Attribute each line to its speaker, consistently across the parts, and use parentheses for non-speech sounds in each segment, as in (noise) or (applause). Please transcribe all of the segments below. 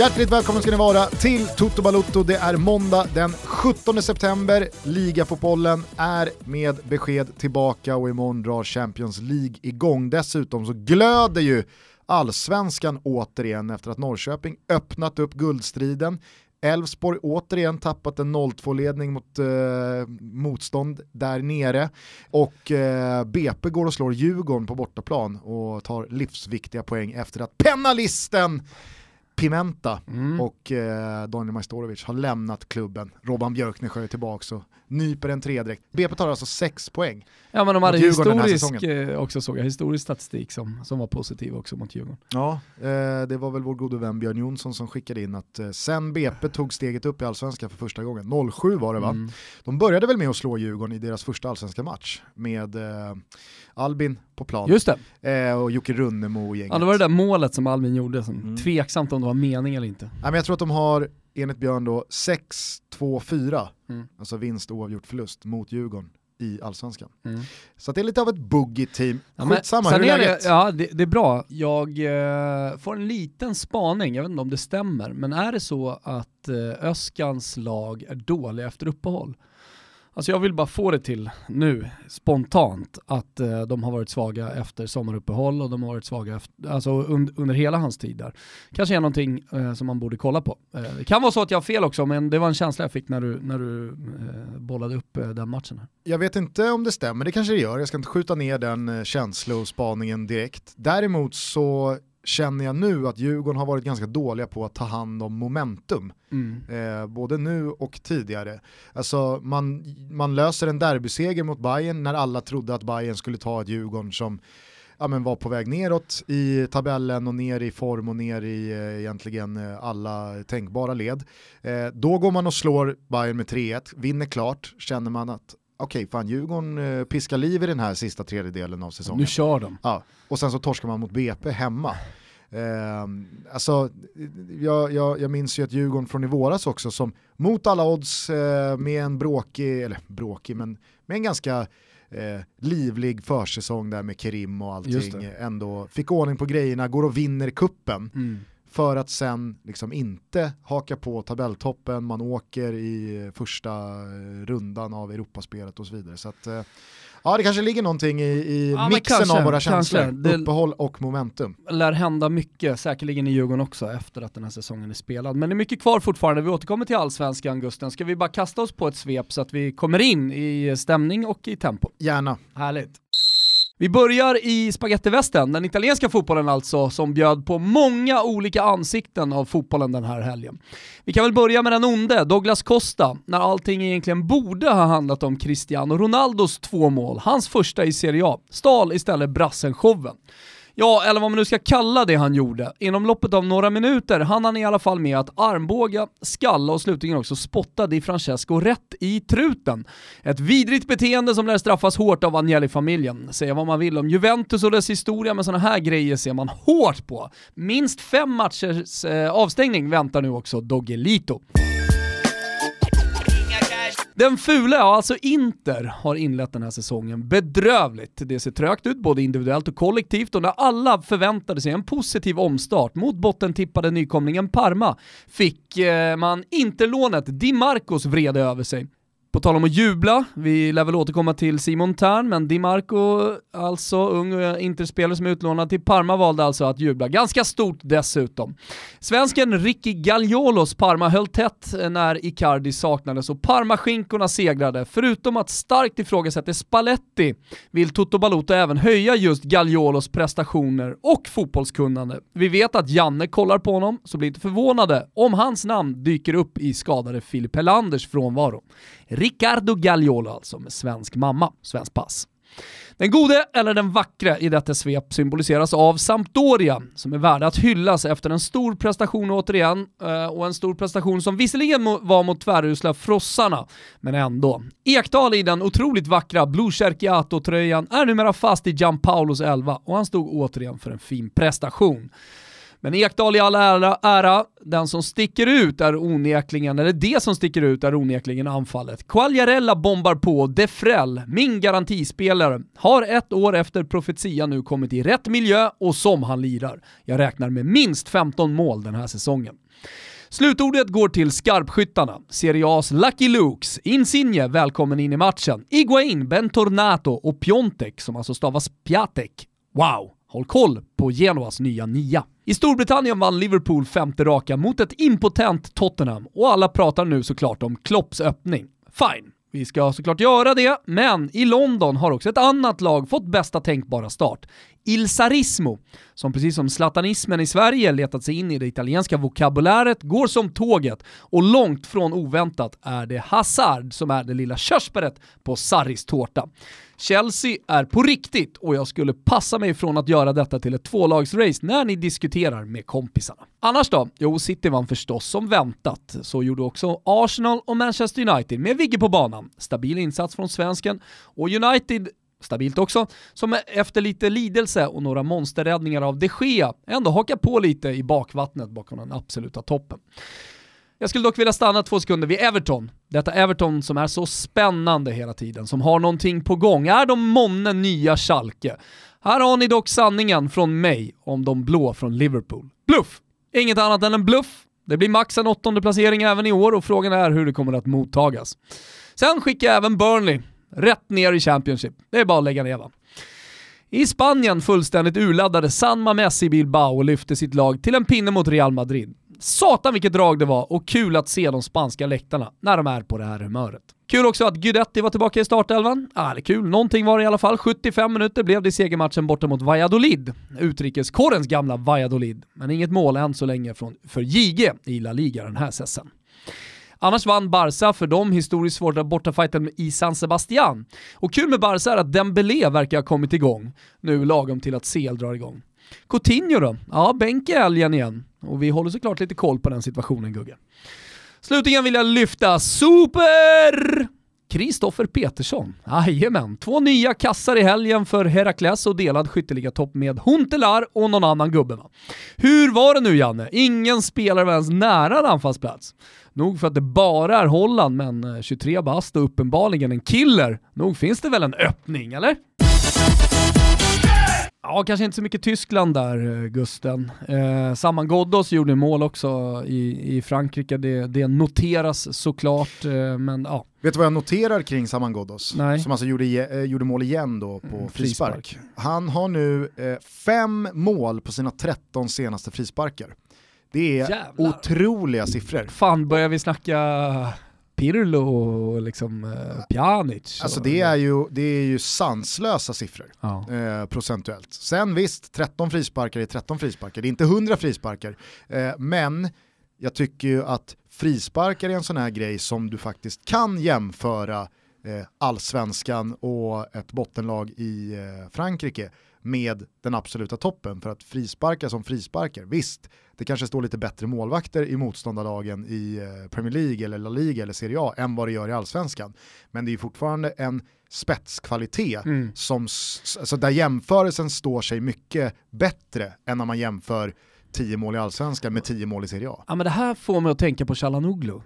Speaker 1: Hjärtligt välkomna ska ni vara till Toto Balotto. Det är måndag den 17 september. Ligafotbollen är med besked tillbaka och imorgon drar Champions League igång. Dessutom så glöder ju allsvenskan återigen efter att Norrköping öppnat upp guldstriden. Elfsborg återigen tappat en 0-2-ledning mot eh, motstånd där nere. Och eh, BP går och slår Djurgården på bortaplan och tar livsviktiga poäng efter att penalisten Pimenta mm. och eh, Daniel Majstorovic har lämnat klubben. Robban Björknesjö är tillbaka och nyper en tredjedräkt. BP tar alltså sex poäng.
Speaker 2: Ja men de hade historisk, eh, också såg jag, historisk statistik som, som var positiv också mot Djurgården.
Speaker 1: Ja, eh, det var väl vår gode vän Björn Jonsson som skickade in att eh, sen BP tog steget upp i allsvenskan för första gången, 07 var det va? Mm. De började väl med att slå Djurgården i deras första allsvenska match med eh, Albin på plan.
Speaker 2: Just
Speaker 1: det. Eh, och Jocke Runnemo och gänget.
Speaker 2: Ja det var det där målet som Albin gjorde, som mm. tveksamt om det var mening eller inte.
Speaker 1: Ja, men jag tror att de har, enligt Björn då, 6-2-4, mm. alltså vinst oavgjort förlust mot Djurgården i allsvenskan. Mm. Så det är lite av ett boogie-team. Skitsamma,
Speaker 2: ja, hur är läget? Det, ja, det, det, är bra. Jag eh, får en liten spaning, jag vet inte om det stämmer, men är det så att eh, Öskans lag är dåliga efter uppehåll? Alltså jag vill bara få det till nu, spontant, att eh, de har varit svaga efter sommaruppehåll och de har varit svaga efter, alltså und, under hela hans tid där. Kanske är någonting eh, som man borde kolla på. Eh, det kan vara så att jag har fel också, men det var en känsla jag fick när du, när du eh, bollade upp eh, den matchen. Här.
Speaker 1: Jag vet inte om det stämmer, det kanske det gör. Jag ska inte skjuta ner den eh, känslospaningen direkt. Däremot så känner jag nu att Djurgården har varit ganska dåliga på att ta hand om momentum. Mm. Eh, både nu och tidigare. Alltså man, man löser en derbyseger mot Bayern när alla trodde att Bayern skulle ta ett Djurgården som ja, men var på väg neråt i tabellen och ner i form och ner i eh, egentligen eh, alla tänkbara led. Eh, då går man och slår Bayern med 3-1, vinner klart, känner man att okej, fan Djurgården eh, piskar liv i den här sista tredjedelen av säsongen.
Speaker 2: Nu kör de.
Speaker 1: Ja, och sen så torskar man mot BP hemma. Eh, alltså, jag, jag, jag minns ju att Djurgården från i våras också som mot alla odds eh, med en bråkig, eller bråkig, men med en ganska eh, livlig försäsong där med Kerim och allting ändå fick ordning på grejerna, går och vinner kuppen. Mm för att sen liksom inte haka på tabelltoppen, man åker i första rundan av Europaspelet och så vidare. Så att, eh, ja, det kanske ligger någonting i, i ja, mixen kanske, av våra känslor, det uppehåll och momentum.
Speaker 2: lär hända mycket, säkerligen i Djurgården också, efter att den här säsongen är spelad. Men det är mycket kvar fortfarande, vi återkommer till allsvenskan Gusten. Ska vi bara kasta oss på ett svep så att vi kommer in i stämning och i tempo?
Speaker 1: Gärna.
Speaker 2: Härligt. Vi börjar i spagettivästen, den italienska fotbollen alltså, som bjöd på många olika ansikten av fotbollen den här helgen. Vi kan väl börja med den onde, Douglas Costa, när allting egentligen borde ha handlat om Cristiano Ronaldos två mål, hans första i Serie A, stal istället brassen-showen. Ja, eller vad man nu ska kalla det han gjorde. Inom loppet av några minuter hann han i alla fall med att armbåga, skalla och slutligen också spotta Di Francesco rätt i truten. Ett vidrigt beteende som lär straffas hårt av Agnelli-familjen. Säga vad man vill om Juventus och dess historia, men sådana här grejer ser man hårt på. Minst fem matchers eh, avstängning väntar nu också Doggelito. Den fula, ja alltså Inter, har inlett den här säsongen bedrövligt. Det ser trögt ut, både individuellt och kollektivt, och när alla förväntade sig en positiv omstart mot bottentippade nykomlingen Parma fick eh, man Interlånet Di Marcos vrede över sig. På tal om att jubla, vi lär väl återkomma till Simon Tern, men Di Marco, alltså ung eh, interspelare som är utlånad till Parma, valde alltså att jubla. Ganska stort dessutom. Svensken Ricky Gagliolos Parma höll tätt eh, när Icardi saknades och Parmaskinkorna segrade. Förutom att starkt ifrågasätta Spalletti vill Toto Balota även höja just Gagliolos prestationer och fotbollskunnande. Vi vet att Janne kollar på honom, så bli inte förvånade om hans namn dyker upp i skadade Filip Helanders frånvaro. Riccardo Gagliolo alltså, med svensk mamma, svensk pass. Den gode, eller den vackre, i detta svep symboliseras av Sampdoria, som är värda att hyllas efter en stor prestation återigen, eh, och en stor prestation som visserligen var mot tvärusla frossarna, men ändå. Ekdal i den otroligt vackra Blue Cerchiato-tröjan är numera fast i Gianpaulos 11 och han stod återigen för en fin prestation. Men Ekdal i all ära, ära, den som sticker ut är onekligen, eller det som sticker ut är onekligen anfallet. Quagliarella bombar på, Defrell, min garantispelare, har ett år efter profetia nu kommit i rätt miljö och som han lirar. Jag räknar med minst 15 mål den här säsongen. Slutordet går till skarpskyttarna. Serie A's Lucky Lukes, Insigne välkommen in i matchen, Iguain, Bentornato och Piontek, som alltså stavas Piatek. Wow! Håll koll på Genoas nya nia. I Storbritannien vann Liverpool femte raka mot ett impotent Tottenham och alla pratar nu såklart om Klopps öppning. Fine, vi ska såklart göra det, men i London har också ett annat lag fått bästa tänkbara start. Il Sarismo, som precis som slatanismen i Sverige letat sig in i det italienska vokabuläret, går som tåget och långt från oväntat är det Hazard som är det lilla körsbäret på Sarris tårta. Chelsea är på riktigt och jag skulle passa mig från att göra detta till ett tvålagsrace när ni diskuterar med kompisarna. Annars då? Jo, City vann förstås som väntat. Så gjorde också Arsenal och Manchester United med Vigge på banan. Stabil insats från svensken och United stabilt också, som efter lite lidelse och några monsterräddningar av de Gea ändå hakar på lite i bakvattnet bakom den absoluta toppen. Jag skulle dock vilja stanna två sekunder vid Everton. Detta Everton som är så spännande hela tiden, som har någonting på gång. Är de månne nya Schalke? Här har ni dock sanningen från mig om de blå från Liverpool. Bluff! Inget annat än en bluff. Det blir max en åttonde placering även i år och frågan är hur det kommer att mottagas. Sen skickar jag även Burnley rätt ner i Championship. Det är bara att lägga ner va. I Spanien fullständigt urladdade San Mamés i Bilbao och lyfte sitt lag till en pinne mot Real Madrid. Satan vilket drag det var och kul att se de spanska läktarna när de är på det här humöret. Kul också att Guidetti var tillbaka i startelvan. Ja, det är kul. Någonting var det i alla fall. 75 minuter blev det i segermatchen borta mot Valladolid. Utrikeskårens gamla Valladolid. Men inget mål än så länge från, för JG i La Liga den här säsongen. Annars vann Barca för de historiskt svåra bortafajten i San Sebastian. Och kul med Barca är att Dembélé verkar ha kommit igång, nu lagom till att CL drar igång. Coutinho då? Ja, bänk i älgen igen. Och vi håller såklart lite koll på den situationen Gugge. Slutligen vill jag lyfta Super Kristoffer Petersson. Jajamän, två nya kassar i helgen för Herakles och delad skytteligatopp med Huntelaar och någon annan gubbe va. Hur var det nu Janne? Ingen spelare var ens nära en anfallsplats. Nog för att det bara är Holland, men eh, 23 bast och uppenbarligen en killer. Nog finns det väl en öppning, eller? Ja, kanske inte så mycket Tyskland där, eh, Gusten. Eh, Saman Ghoddos gjorde mål också i, i Frankrike, det, det noteras såklart, eh, men ja.
Speaker 1: Vet du vad jag noterar kring Saman Ghoddos? Nej. Som alltså gjorde, eh, gjorde mål igen då på mm, frispark. frispark. Han har nu eh, fem mål på sina 13 senaste frisparkar. Det är Jävlar. otroliga siffror.
Speaker 2: Fan, börjar vi snacka Pirlo och liksom, eh, Pjanic.
Speaker 1: Alltså det är, ju, det är ju sanslösa siffror ja. eh, procentuellt. Sen visst, 13 frisparkar är 13 frisparkar, det är inte 100 frisparkar. Eh, men jag tycker ju att frisparkar är en sån här grej som du faktiskt kan jämföra eh, allsvenskan och ett bottenlag i eh, Frankrike med den absoluta toppen. För att frisparkar som frisparkar, visst, det kanske står lite bättre målvakter i motståndarlagen i eh, Premier League eller La Liga eller Serie A än vad det gör i allsvenskan. Men det är fortfarande en spetskvalitet mm. som, alltså där jämförelsen står sig mycket bättre än när man jämför 10 mål i allsvenskan med 10 mål i Serie A.
Speaker 2: Ja men det här får mig att tänka på Chalanoglu.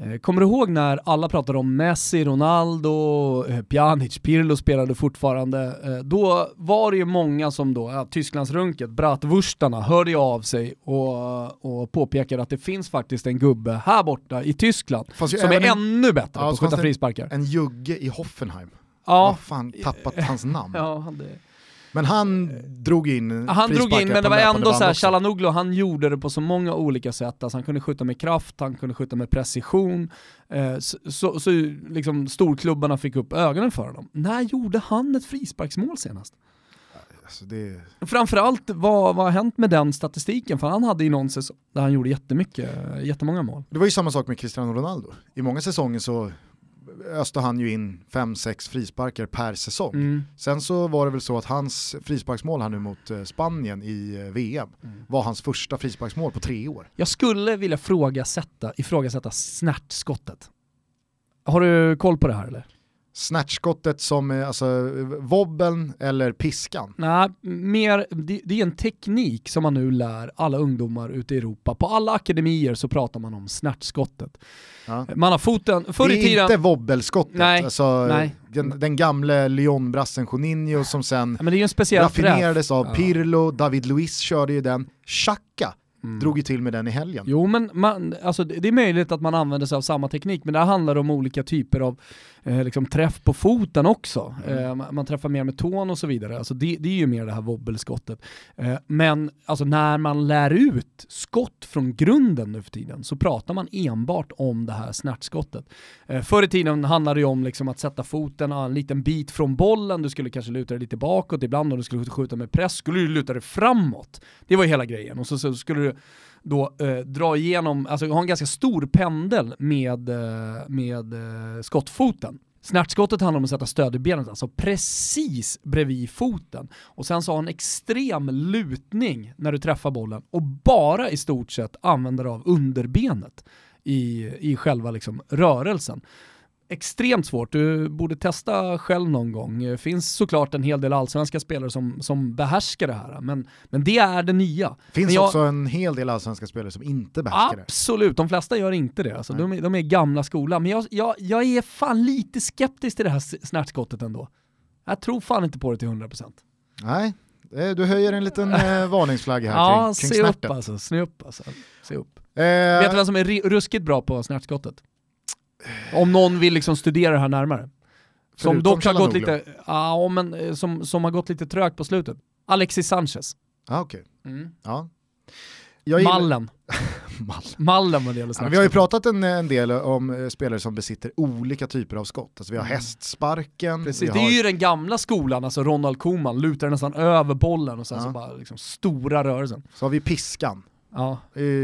Speaker 2: Eh, kommer du ihåg när alla pratade om Messi, Ronaldo, eh, Pjanic, Pirlo spelade fortfarande. Eh, då var det ju många som då, ja, Tysklandsrunket, Bratwurstarna, hörde av sig och, och påpekade att det finns faktiskt en gubbe här borta i Tyskland som är en, ännu bättre ja, på att skjuta frisparkar.
Speaker 1: En jugge i Hoffenheim. Ja. Vad fan tappat (laughs) hans namn.
Speaker 2: Ja, det...
Speaker 1: Men han drog in
Speaker 2: Han drog in, men det var ändå så här, Chalanoglu, han gjorde det på så många olika sätt. Alltså han kunde skjuta med kraft, han kunde skjuta med precision. Eh, så, så, så liksom storklubbarna fick upp ögonen för honom. När gjorde han ett frisparksmål senast? Alltså det... Framförallt, vad, vad har hänt med den statistiken? För han hade ju någon säsong där han gjorde jättemycket, jättemånga mål.
Speaker 1: Det var ju samma sak med Cristiano Ronaldo. I många säsonger så öste han ju in 5-6 frisparkar per säsong. Mm. Sen så var det väl så att hans frisparksmål här nu mot eh, Spanien i eh, VM mm. var hans första frisparksmål på tre år.
Speaker 2: Jag skulle vilja frågasätta, ifrågasätta snärtskottet. Har du koll på det här eller?
Speaker 1: Snatchskottet som alltså, wobbeln eller piskan?
Speaker 2: Nej, mer, det, det, är en teknik som man nu lär alla ungdomar ute i Europa. På alla akademier så pratar man om snatchskottet. Ja. Man har foten,
Speaker 1: förr i tiden... Det är inte wobbelskottet, nej, alltså, nej. Den, den gamle Lyon-brassen Juninho som sen
Speaker 2: ja, raffinerades
Speaker 1: av Pirlo, David Luiz körde ju den. Xhaka Mm. Drog ju till med den i helgen.
Speaker 2: Jo men man, alltså, det är möjligt att man använder sig av samma teknik, men det handlar om olika typer av eh, liksom, träff på foten också. Mm. Eh, man träffar mer med tån och så vidare. Alltså, det, det är ju mer det här wobbelskottet. Eh, men alltså, när man lär ut skott från grunden nu för tiden så pratar man enbart om det här snärtskottet. Eh, förr i tiden handlade det ju om liksom, att sätta foten en liten bit från bollen, du skulle kanske luta dig lite bakåt, ibland om du skulle skjuta med press skulle du luta dig framåt. Det var hela grejen. Och så, så skulle du då eh, dra igenom, alltså ha en ganska stor pendel med, eh, med eh, skottfoten. Snärtskottet handlar om att sätta stöd i benet, alltså precis bredvid foten. Och sen så har en extrem lutning när du träffar bollen och bara i stort sett använder av underbenet i, i själva liksom rörelsen extremt svårt. Du borde testa själv någon gång. Det finns såklart en hel del allsvenska spelare som, som behärskar det här, men, men det är det nya.
Speaker 1: Det finns jag, också en hel del allsvenska spelare som inte behärskar
Speaker 2: det. Absolut, de flesta gör inte det. Alltså, de, de, är gamla skolan. Men jag, jag, jag är fan lite skeptisk till det här snärtskottet ändå. Jag tror fan inte på det till 100%.
Speaker 1: Nej, du höjer en liten eh, (laughs) varningsflagga här
Speaker 2: ja,
Speaker 1: kring, kring
Speaker 2: se snärten. Upp alltså, se upp alltså. Se upp. Eh, Vet du vem som är ruskigt bra på snärtskottet? Om någon vill liksom studera det här närmare. Som dock har gått lite, ja, men, eh, som, som har gått lite trögt på slutet. Alexis Sanchez.
Speaker 1: Ah, okay. Mm. Ja, (laughs)
Speaker 2: Mallen. Mallen vad det
Speaker 1: gäller ja, Vi har ju pratat en, en del om eh, spelare som besitter olika typer av skott. Alltså vi har mm. hästsparken.
Speaker 2: Precis, det är ju den gamla skolan, alltså Ronald Koeman, lutar nästan över bollen och sen ja. så bara liksom stora rörelsen.
Speaker 1: Så har vi piskan. Ja.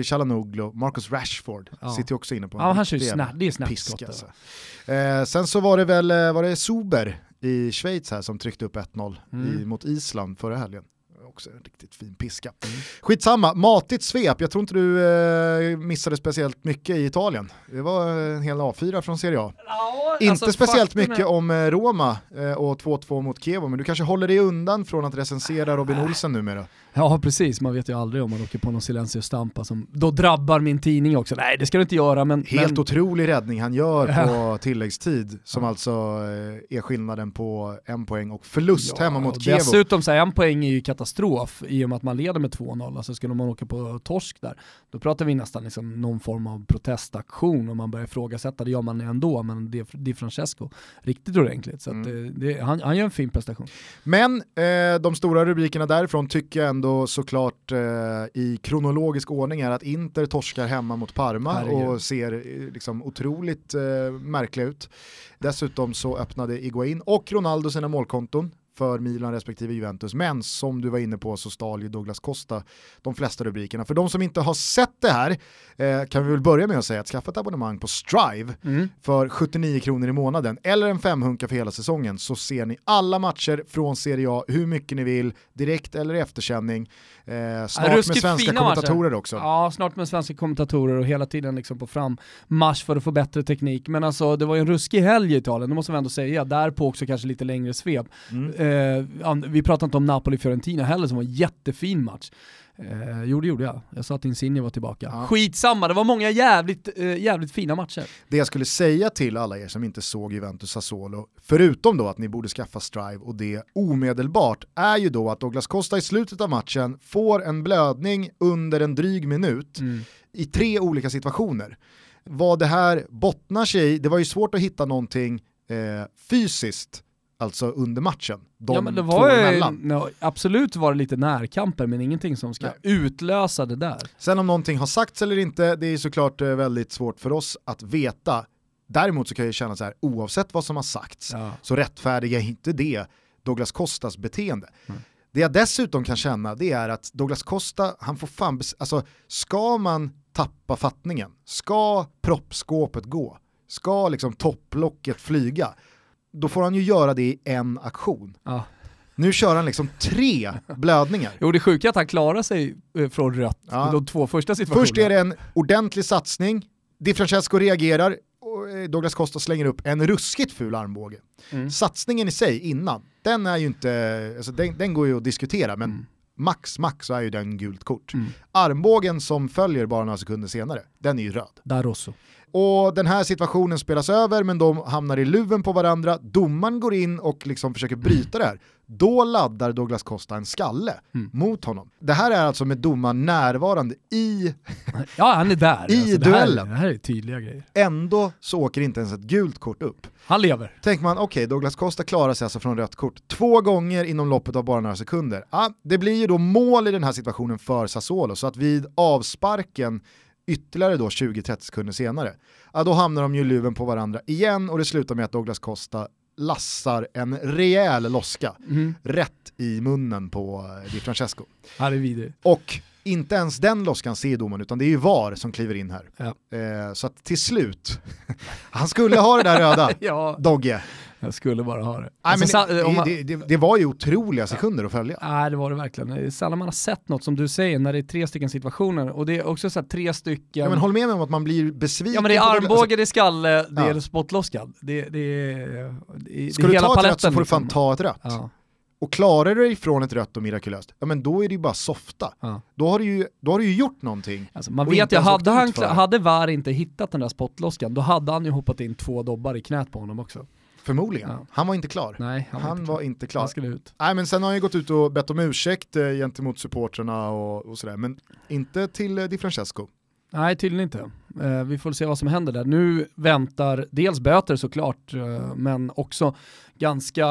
Speaker 1: Chalanoglu, Marcus Rashford ja. sitter också inne på en
Speaker 2: ja, han kör snabbt, det är snabbt
Speaker 1: alltså. eh, Sen så var det väl eh, var det Sober i Schweiz här som tryckte upp 1-0 mm. mot Island förra helgen också en riktigt fin piska. Mm. Skitsamma, matigt svep. Jag tror inte du eh, missade speciellt mycket i Italien. Det var en hel A4 från Serie A. Ja, inte alltså, speciellt mycket är... om eh, Roma eh, och 2-2 mot Kevo, men du kanske håller dig undan från att recensera Robin Olsen numera.
Speaker 2: Ja precis, man vet ju aldrig om man åker på någon Silencio Stampa som då drabbar min tidning också. Nej det ska du inte göra men...
Speaker 1: Helt
Speaker 2: men...
Speaker 1: otrolig räddning han gör på (laughs) tilläggstid som ja. alltså eh, är skillnaden på en poäng och förlust ja, hemma mot Kevo.
Speaker 2: Dessutom så en poäng är ju katastrof i och med att man leder med 2-0. Alltså skulle man åka på torsk där, då pratar vi nästan liksom någon form av protestaktion och man börjar ifrågasätta, det gör man ändå, men det, det är Francesco riktigt ordentligt. Så mm. det, det, han, han gör en fin prestation.
Speaker 1: Men eh, de stora rubrikerna därifrån tycker jag ändå såklart eh, i kronologisk ordning är att Inter torskar hemma mot Parma Herregud. och ser eh, liksom otroligt eh, märkliga ut. Dessutom så öppnade Iguain och Ronaldo sina målkonton för Milan respektive Juventus. Men som du var inne på så stal ju Douglas Costa de flesta rubrikerna. För de som inte har sett det här eh, kan vi väl börja med att säga att skaffa ett abonnemang på Strive mm. för 79 kronor i månaden eller en femhunka för hela säsongen så ser ni alla matcher från Serie A hur mycket ni vill, direkt eller i efterkänning. Eh, snart med svenska kommentatorer matcher. också.
Speaker 2: Ja, snart med svenska kommentatorer och hela tiden liksom på frammarsch för att få bättre teknik. Men alltså det var ju en ruskig helg i Italien, det måste vi ändå säga. Därpå också kanske lite längre svep. Mm. Eh, vi pratar inte om Napoli-Fiorentina heller som var en jättefin match. Eh, jo det gjorde jag. Jag sa att Insigne var tillbaka. Ja. Skitsamma, det var många jävligt, eh, jävligt fina matcher.
Speaker 1: Det jag skulle säga till alla er som inte såg Juventus Sassuolo, förutom då att ni borde skaffa Strive och det omedelbart, är ju då att Douglas Costa i slutet av matchen får en blödning under en dryg minut mm. i tre olika situationer. Vad det här bottnar sig i, det var ju svårt att hitta någonting eh, fysiskt alltså under matchen. De
Speaker 2: ja, men det var emellan. No, absolut var det lite närkamper men ingenting som ska Nej. utlösa det där.
Speaker 1: Sen om någonting har sagts eller inte, det är såklart eh, väldigt svårt för oss att veta. Däremot så kan jag känna så här, oavsett vad som har sagts ja. så rättfärdigar inte det Douglas Costas beteende. Mm. Det jag dessutom kan känna det är att Douglas Costa, han får fan, alltså ska man tappa fattningen, ska proppskåpet gå, ska liksom topplocket flyga, då får han ju göra det i en aktion. Ja. Nu kör han liksom tre blödningar.
Speaker 2: Jo det sjuka är att han klarar sig eh, från rött ja. de två första situationerna.
Speaker 1: Först är det en ordentlig satsning, Di Francesco reagerar eh, Douglas Costa slänger upp en ruskigt ful armbåge. Mm. Satsningen i sig innan, den är ju inte, alltså den, den går ju att diskutera men mm. max max så är ju den gult kort. Mm. Armbågen som följer bara några sekunder senare, den är ju röd.
Speaker 2: Darosso.
Speaker 1: Och den här situationen spelas över men de hamnar i luven på varandra, domaren går in och liksom försöker bryta det här. Då laddar Douglas Costa en skalle mm. mot honom. Det här är alltså med domaren närvarande i (laughs)
Speaker 2: Ja, han är där.
Speaker 1: I
Speaker 2: alltså,
Speaker 1: duellen.
Speaker 2: Det här, är tydliga grejer.
Speaker 1: Ändå så åker inte ens ett gult kort upp.
Speaker 2: Han lever.
Speaker 1: Tänker man, okej, okay, Douglas Costa klarar sig alltså från rött kort två gånger inom loppet av bara några sekunder. Ah, det blir ju då mål i den här situationen för Sassuolo, så att vid avsparken ytterligare då 20-30 sekunder senare, ja, då hamnar de ju luven på varandra igen och det slutar med att Douglas Costa lassar en rejäl loska mm. rätt i munnen på eh, Di Francesco.
Speaker 2: Ja, det är vidrigt.
Speaker 1: Och inte ens den loskan ser domaren utan det är ju VAR som kliver in här. Ja. Eh, så att till slut, (laughs) han skulle ha det där röda, (laughs) ja. Dogge.
Speaker 2: Jag skulle bara ha det. Nej,
Speaker 1: alltså, men det, man... det, det, det, var ju otroliga sekunder att följa.
Speaker 2: Nej det var det verkligen. Sällan man har sett något som du säger när det är tre stycken situationer och det är också så tre stycken...
Speaker 1: Ja, men håll med mig om att man blir besviken.
Speaker 2: Ja men det är armbåge, det är skalle, det ja. är spottloskad. Det, det, är,
Speaker 1: det, Ska du ta ett rött så får du fan liksom. ta ett rött. Ja. Och klarar du dig från ett rött och mirakulöst, ja men då är det ju bara softa. Ja. Då, har du ju, då har du ju gjort någonting.
Speaker 2: Alltså, man vet ju, hade, han, hade VAR inte hittat den där spottloskan, då hade han ju hoppat in två dobbar i knät på honom också.
Speaker 1: Förmodligen. Ja. Han var inte klar.
Speaker 2: Nej, han,
Speaker 1: han var, inte klar.
Speaker 2: Han skulle ut.
Speaker 1: Nej, men sen har han ju gått ut och bett om ursäkt eh, gentemot supportrarna och, och sådär, men inte till eh, Di Francesco.
Speaker 2: Nej, tydligen inte. Eh, vi får se vad som händer där. Nu väntar dels böter såklart, eh, men också ganska,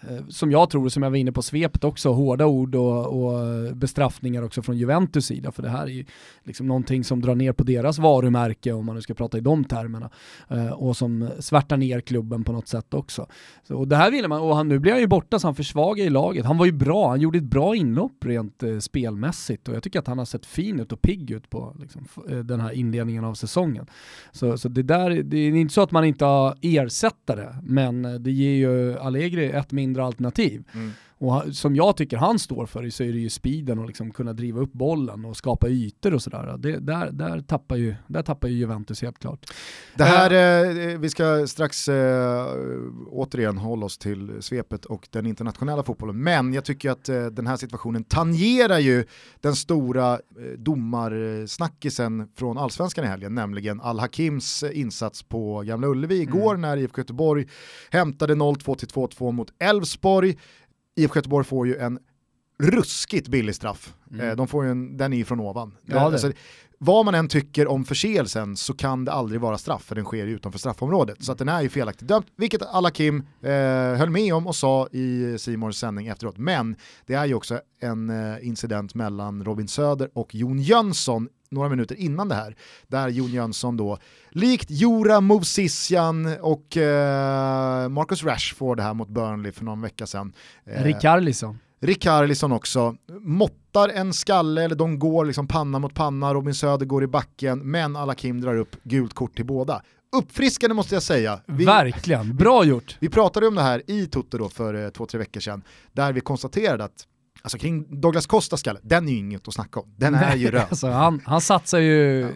Speaker 2: eh, som jag tror, som jag var inne på svepet också, hårda ord och, och, bestraffningar också från Juventus sida, för det här är ju liksom någonting som drar ner på deras varumärke, om man nu ska prata i de termerna, eh, och som svärtar ner klubben på något sätt också. Så, och det här ville man, och han, nu blir han ju borta så han försvagar i laget. Han var ju bra, han gjorde ett bra inlopp rent eh, spelmässigt och jag tycker att han har sett fin ut och pigg ut på liksom, eh, den här inledningen av säsongen. Så, så det där, det är inte så att man inte har ersättare, men det ger ju Allegri ett mindre alternativ. Mm. Och som jag tycker han står för så är det ju speeden och liksom kunna driva upp bollen och skapa ytor och sådär. där, där, tappar ju, där tappar ju Juventus helt klart.
Speaker 1: Det här, eh, eh vi ska strax eh, återigen hålla oss till svepet och den internationella fotbollen, men jag tycker att eh, den här situationen tangerar ju den stora eh, domarsnackisen från allsvenskan i helgen, nämligen Al-Hakims insats på Gamla Ullevi igår mm. när IFK Göteborg hämtade 0-2 till 2-2 mot Elfsborg. IFK Göteborg får ju en ruskigt billig straff. Mm. Eh, de får en, den är ju från ovan. Ja, alltså, vad man än tycker om förseelsen så kan det aldrig vara straff för den sker utanför straffområdet. Så att den är ju felaktigt dömd, vilket alla Kim eh, höll med om och sa i Simons sändning efteråt. Men det är ju också en eh, incident mellan Robin Söder och Jon Jönsson några minuter innan det här, där Jon Jönsson då, likt Jura Movsisjan och eh, Marcus Rashford här mot Burnley för någon vecka sedan.
Speaker 2: Eh, Rikarlisson.
Speaker 1: Rikarlisson också, måttar en skalle, eller de går liksom panna mot panna, Robin Söder går i backen, men alla Kim drar upp gult kort till båda. Uppfriskande måste jag säga.
Speaker 2: Vi, Verkligen, bra gjort.
Speaker 1: Vi pratade om det här i Toto då för eh, två, tre veckor sedan, där vi konstaterade att Alltså kring Douglas Costas skalle, den är ju inget att snacka om. Den (laughs) är ju röd.
Speaker 2: alltså, han, han satsar ju ja.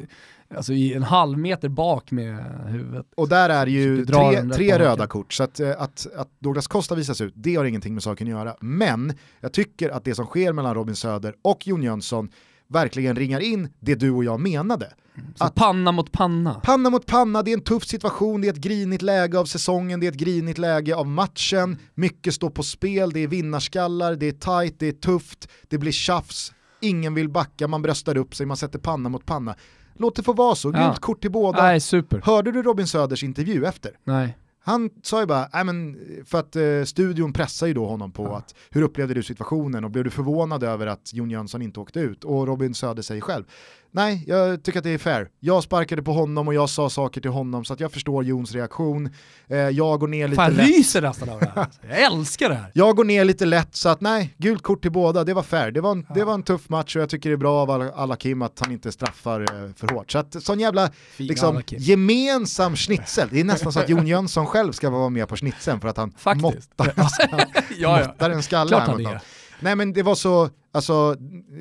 Speaker 2: Alltså, i en halv meter bak med huvudet.
Speaker 1: Och där är ju tre, tre röda kort, så att, eh, att, att Douglas Costa visas ut, det har ingenting med saken att göra. Men jag tycker att det som sker mellan Robin Söder och Jon Jönsson verkligen ringar in det du och jag menade.
Speaker 2: Så att panna mot panna.
Speaker 1: Panna mot panna, det är en tuff situation, det är ett grinigt läge av säsongen, det är ett grinigt läge av matchen, mycket står på spel, det är vinnarskallar, det är tight, det är tufft, det blir tjafs, ingen vill backa, man bröstar upp sig, man sätter panna mot panna. Låt det få vara så, ja. gult kort till båda.
Speaker 2: Nej, super.
Speaker 1: Hörde du Robin Söders intervju efter?
Speaker 2: Nej.
Speaker 1: Han sa ju bara, men, för att eh, studion pressar ju då honom på ja. att hur upplevde du situationen och blev du förvånad över att Jon Jönsson inte åkte ut? Och Robin Söder säger själv, nej, jag tycker att det är fair. Jag sparkade på honom och jag sa saker till honom så att jag förstår Jons reaktion. Eh, jag går ner lite
Speaker 2: Fan,
Speaker 1: lätt.
Speaker 2: Jag ryser nästan av det här. (laughs) Jag älskar det här.
Speaker 1: Jag går ner lite lätt så att nej, gult kort till båda, det var fair. Det var en, ja. det var en tuff match och jag tycker det är bra av alla, alla Kim att han inte straffar eh, för hårt. Så att sån jävla liksom, gemensam schnitzel. Det är nästan så att Jon Jönsson själv ska vara med på schnitzeln för att han måttar, (laughs) ja, ja. måttar en skalle. här mot Nej men det var så, Alltså,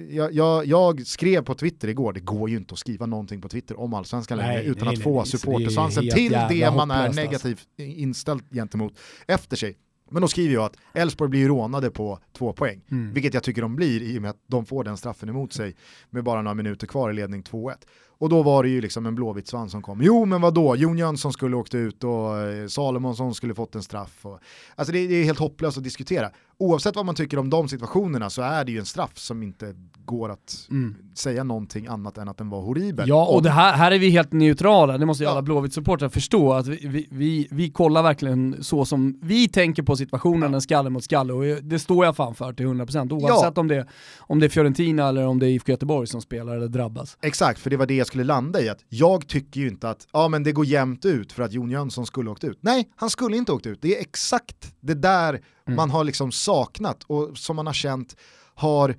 Speaker 1: jag, jag, jag, skrev på Twitter igår, det går ju inte att skriva någonting på Twitter om allsvenskan längre utan nej, att få supportersvansen till det man är alltså. negativt inställd gentemot efter sig. Men då skriver jag att Elfsborg blir rånade på två poäng, mm. vilket jag tycker de blir i och med att de får den straffen emot sig med bara några minuter kvar i ledning 2-1. Och då var det ju liksom en blåvit svans som kom. Jo men vadå, Jon Jönsson skulle åkt ut och eh, Salomonsson skulle fått en straff. Och, alltså det, det, är helt hopplöst att diskutera. Oavsett vad man tycker om de situationerna så är det ju en straff som inte går att mm. säga någonting annat än att den var horribel.
Speaker 2: Ja och, det här, här är vi helt neutrala, det måste ju ja. alla Blåvitt-supportrar förstå. Att vi, vi, vi, vi, kollar verkligen så som vi tänker på situationen, en skalle mot skalle. Och det står jag fan för till 100% oavsett ja. om, det, om det är Fiorentina eller om det är IFK Göteborg som spelar eller drabbas.
Speaker 1: Exakt, för det var det skulle landa i. att Jag tycker ju inte att ja, men det går jämnt ut för att Jon Jönsson skulle åkt ut. Nej, han skulle inte åkt ut. Det är exakt det där mm. man har liksom saknat och som man har känt har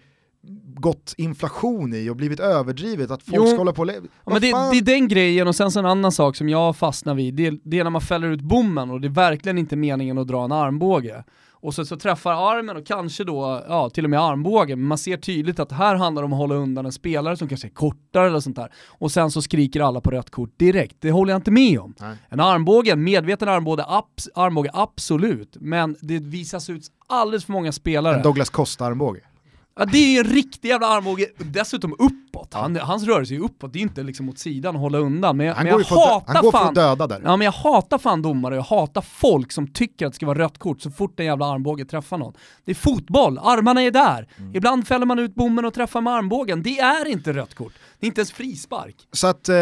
Speaker 1: gått inflation i och blivit överdrivet, att folk jo. ska hålla på ja,
Speaker 2: men det, det, är den grejen och sen så en annan sak som jag fastnar vid, det, det är när man fäller ut bommen och det är verkligen inte meningen att dra en armbåge och så, så träffar armen och kanske då, ja till och med armbågen, men man ser tydligt att här handlar det om att hålla undan en spelare som kanske är kortare eller sånt där. Och sen så skriker alla på rött kort direkt, det håller jag inte med om. Nej. En armbåge, en medveten armbåge, abs armbåge, absolut, men det visas ut alldeles för många spelare.
Speaker 1: En Douglas Costa-armbåge.
Speaker 2: Ja, det är ju en riktig jävla armbåge, dessutom uppåt. Han, hans rörelse är ju uppåt, det är inte liksom mot sidan och hålla undan. Men, han men jag hatar
Speaker 1: han går
Speaker 2: fan,
Speaker 1: för döda där.
Speaker 2: Ja men jag hatar fan domare, jag hatar folk som tycker att det ska vara rött kort så fort en jävla armbåge träffar någon. Det är fotboll, armarna är där. Mm. Ibland fäller man ut bommen och träffar med armbågen. Det är inte rött kort. Det är inte ens frispark.
Speaker 1: Så att, eh,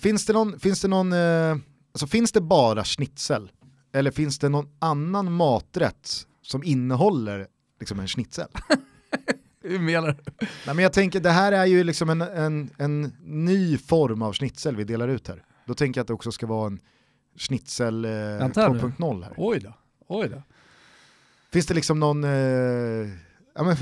Speaker 1: finns det någon, finns det någon, eh, alltså finns det bara schnitzel? Eller finns det någon annan maträtt som innehåller liksom en schnitzel? (laughs)
Speaker 2: Hur menar du?
Speaker 1: Nej, men jag tänker, det här är ju liksom en, en, en ny form av schnitzel vi delar ut här. Då tänker jag att det också ska vara en schnitzel eh, 2.0 här.
Speaker 2: Oj då, oj då.
Speaker 1: Finns det liksom någon... Eh, ja, men...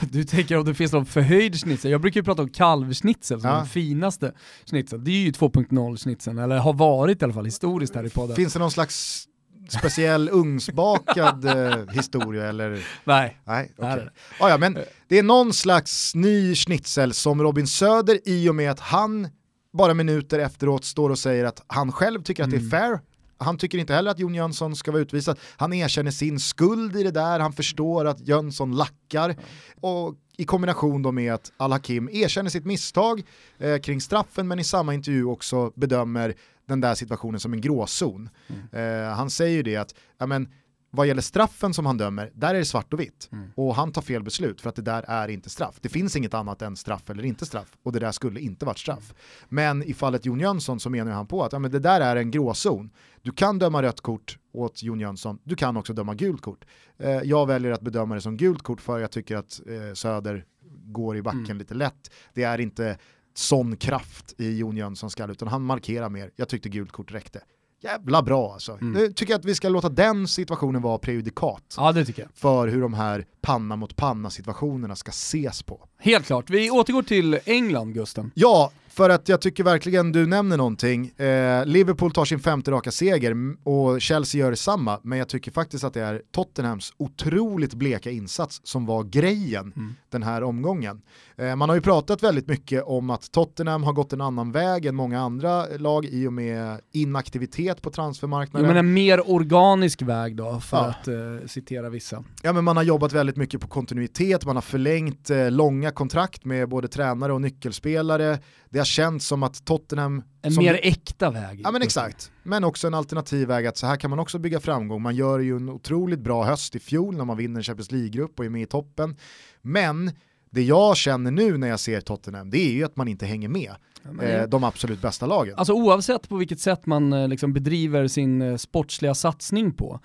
Speaker 1: (laughs)
Speaker 2: du tänker om det finns någon förhöjd schnitzel? Jag brukar ju prata om kalvschnitzel som ja. den finaste schnitzel. Det är ju 2.0 schnitzeln, eller har varit i alla fall historiskt här i podden.
Speaker 1: Finns det någon slags speciell ugnsbakad eh, historia eller?
Speaker 2: Nej.
Speaker 1: Nej, okay. ah, ja, men det är någon slags ny schnitzel som Robin Söder i och med att han bara minuter efteråt står och säger att han själv tycker att det är mm. fair han tycker inte heller att Jon Jönsson ska vara utvisad. Han erkänner sin skuld i det där, han förstår att Jönsson lackar. Och i kombination då med att Al-Hakim erkänner sitt misstag eh, kring straffen men i samma intervju också bedömer den där situationen som en gråzon. Mm. Eh, han säger ju det att, ja men, vad gäller straffen som han dömer, där är det svart och vitt. Mm. Och han tar fel beslut för att det där är inte straff. Det finns inget annat än straff eller inte straff. Och det där skulle inte varit straff. Men i fallet Jon Jönsson så menar han på att ja, men det där är en gråzon. Du kan döma rött kort åt Jon Jönsson, du kan också döma gult kort. Eh, jag väljer att bedöma det som gult kort för jag tycker att eh, Söder går i backen mm. lite lätt. Det är inte sån kraft i Jon Jönssons skall, utan han markerar mer. Jag tyckte gult kort räckte. Jävla bra alltså. Mm. Jag tycker att vi ska låta den situationen vara prejudikat.
Speaker 2: Ja, det tycker jag.
Speaker 1: För hur de här panna mot panna situationerna ska ses på.
Speaker 2: Helt klart. Vi återgår till England, Gusten.
Speaker 1: Ja, för att jag tycker verkligen du nämner någonting. Eh, Liverpool tar sin femte raka seger och Chelsea gör detsamma, men jag tycker faktiskt att det är Tottenhams otroligt bleka insats som var grejen mm. den här omgången. Eh, man har ju pratat väldigt mycket om att Tottenham har gått en annan väg än många andra lag i och med inaktivitet på transfermarknaden.
Speaker 2: men en mer organisk väg då, för ja. att eh, citera vissa.
Speaker 1: Ja men man har jobbat väldigt mycket på kontinuitet, man har förlängt eh, långa kontrakt med både tränare och nyckelspelare. Det har känts som att Tottenham...
Speaker 2: En som, mer äkta väg.
Speaker 1: Ja men exakt, men också en alternativ väg att så här kan man också bygga framgång. Man gör ju en otroligt bra höst i fjol när man vinner Champions League-grupp och är med i toppen. Men det jag känner nu när jag ser Tottenham, det är ju att man inte hänger med. Eh, de absolut bästa lagen.
Speaker 2: Alltså oavsett på vilket sätt man eh, liksom bedriver sin eh, sportsliga satsning på,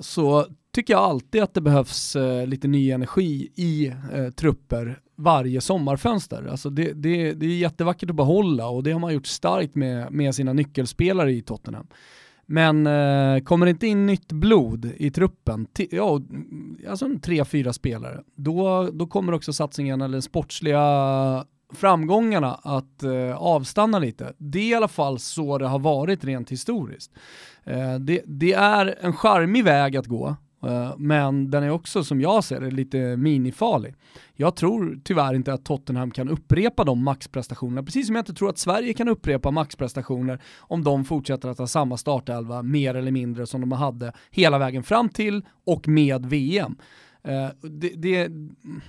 Speaker 2: så tycker jag alltid att det behövs lite ny energi i trupper varje sommarfönster. Alltså det, det, det är jättevackert att behålla och det har man gjort starkt med, med sina nyckelspelare i Tottenham. Men eh, kommer det inte in nytt blod i truppen, ja, alltså tre, fyra spelare, då, då kommer också satsningen eller sportsliga framgångarna att eh, avstanna lite. Det är i alla fall så det har varit rent historiskt. Eh, det, det, är en charmig väg att gå Eh, men den är också, som jag ser det, lite minifarlig. Jag tror tyvärr inte att Tottenham kan upprepa de maxprestationerna, precis som jag inte tror att Sverige kan upprepa maxprestationer om de fortsätter att ha samma startelva, mer eller mindre, som de hade hela vägen fram till och med VM. Uh, det, det,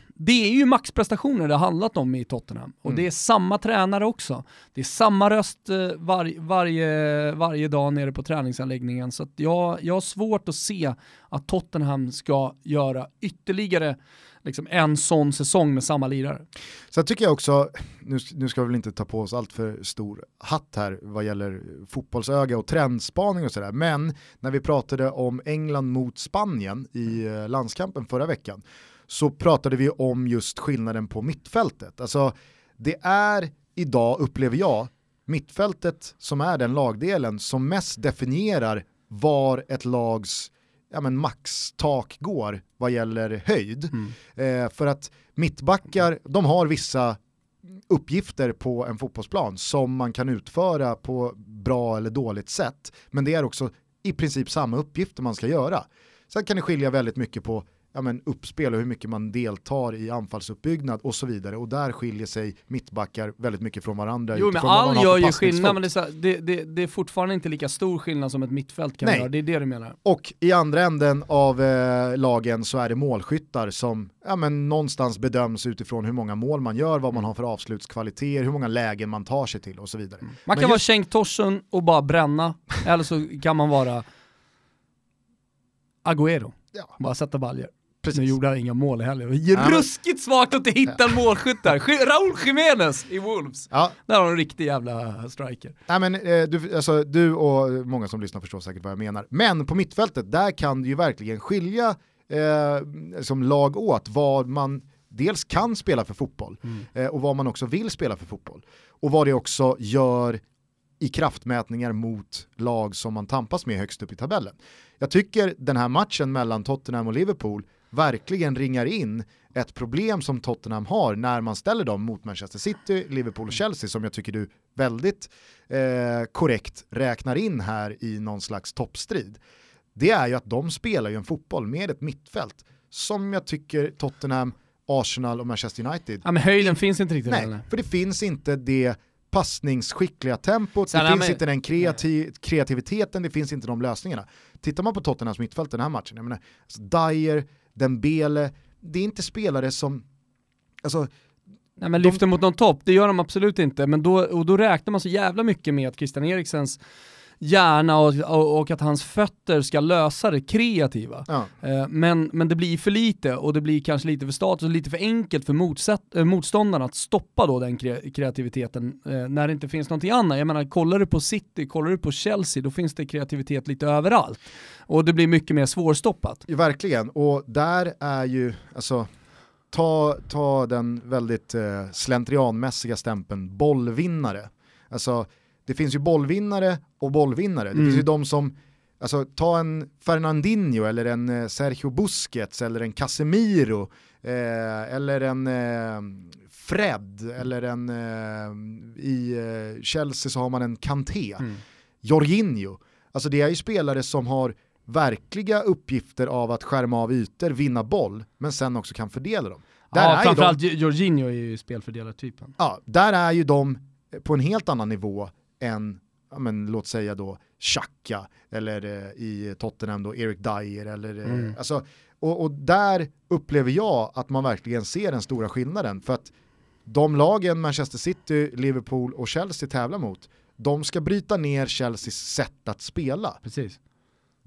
Speaker 2: det, är ju maxprestationer det har handlat om i Tottenham. Och mm. det är samma tränare också. Det är samma röst uh, var, varje, varje dag nere på träningsanläggningen. Så jag, jag har svårt att se att Tottenham ska göra ytterligare liksom en sån säsong med samma lirare.
Speaker 1: Sen tycker jag också, nu, nu ska vi väl inte ta på oss allt för stor hatt här vad gäller fotbollsöga och trendspaning och sådär, men när vi pratade om England mot Spanien i eh, landskampen förra veckan så pratade vi om just skillnaden på mittfältet. Alltså det är idag, upplever jag, mittfältet som är den lagdelen som mest definierar var ett lags ja, men maxtak går vad gäller höjd. Mm. Eh, för att mittbackar, de har vissa uppgifter på en fotbollsplan som man kan utföra på bra eller dåligt sätt. Men det är också i princip samma uppgifter man ska göra. Sen kan det skilja väldigt mycket på ja, men uppspel och hur mycket man deltar i anfallsuppbyggnad och så vidare. Och där skiljer sig mittbackar väldigt mycket från varandra.
Speaker 2: Jo men all gör ju skillnad men det är, det, det, det är, fortfarande inte lika stor skillnad som ett mittfält kan Nej. göra, det är det du menar.
Speaker 1: Och i andra änden av eh, lagen så är det målskyttar som ja, men någonstans bedöms utifrån hur många mål man gör, vad man har för avslutskvaliteter, hur många lägen man tar sig till och så vidare. Mm.
Speaker 2: Man kan just... vara Cenk Torsen och bara bränna, eller så kan man vara (laughs) Agüero. Ja. Bara sätta baljer. Precis. Nu gjorde han inga mål heller. Ja, Ruskigt svagt att inte hitta en målskytt där. (laughs) Raúl Jiménez i Wolves. Ja. Där har de en riktig jävla striker.
Speaker 1: Nej, men, eh, du, alltså, du och många som lyssnar förstår säkert vad jag menar. Men på mittfältet, där kan det ju verkligen skilja eh, som lag åt vad man dels kan spela för fotboll mm. eh, och vad man också vill spela för fotboll. Och vad det också gör i kraftmätningar mot lag som man tampas med högst upp i tabellen. Jag tycker den här matchen mellan Tottenham och Liverpool verkligen ringar in ett problem som Tottenham har när man ställer dem mot Manchester City, Liverpool och Chelsea som jag tycker du väldigt eh, korrekt räknar in här i någon slags toppstrid. Det är ju att de spelar ju en fotboll med ett mittfält som jag tycker Tottenham, Arsenal och Manchester United.
Speaker 2: Ja men höjden finns inte riktigt.
Speaker 1: Nej, eller? för det finns inte det passningsskickliga tempot, Sen, det finns men... inte den kreativ kreativiteten, det finns inte de lösningarna. Tittar man på Tottenhams mittfält den här matchen, jag menar, alltså Dyer, Dembele, det är inte spelare som, alltså
Speaker 2: Nej men lyfter de... mot någon topp, det gör de absolut inte, men då, och då räknar man så jävla mycket med att Christian Eriksens hjärna och, och, och, att hans fötter ska lösa det kreativa. Ja. Eh, men, men det blir för lite och det blir kanske lite för status och lite för enkelt för motsatt, eh, motståndarna att stoppa då den kre kreativiteten eh, när det inte finns någonting annat. Jag menar, kollar du på City, kollar du på Chelsea, då finns det kreativitet lite överallt. Och det blir mycket mer svårstoppat.
Speaker 1: Ja, verkligen, och där är ju, alltså ta, ta den väldigt eh, slentrianmässiga stämpeln bollvinnare. Alltså det finns ju bollvinnare och bollvinnare. Det mm. finns ju de som, alltså ta en Fernandinho eller en eh, Sergio Busquets eller en Casemiro eh, eller en eh, Fred eller en, eh, i eh, Chelsea så har man en Kanté, mm. Jorginho. Alltså det är ju spelare som har verkliga uppgifter av att skärma av ytor, vinna boll, men sen också kan fördela dem.
Speaker 2: Där ja, framförallt de, Jorginho är ju spelfördelartypen.
Speaker 1: Ja, där är ju de på en helt annan nivå än, ja, men, låt säga då, Xhaka eller eh, i Tottenham då Eric Dyer eller, eh, mm. alltså, och, och, där upplever jag att man verkligen ser den stora skillnaden för att de lagen Manchester City, Liverpool och Chelsea tävlar mot, de ska bryta ner Chelseas sätt att spela.
Speaker 2: Precis.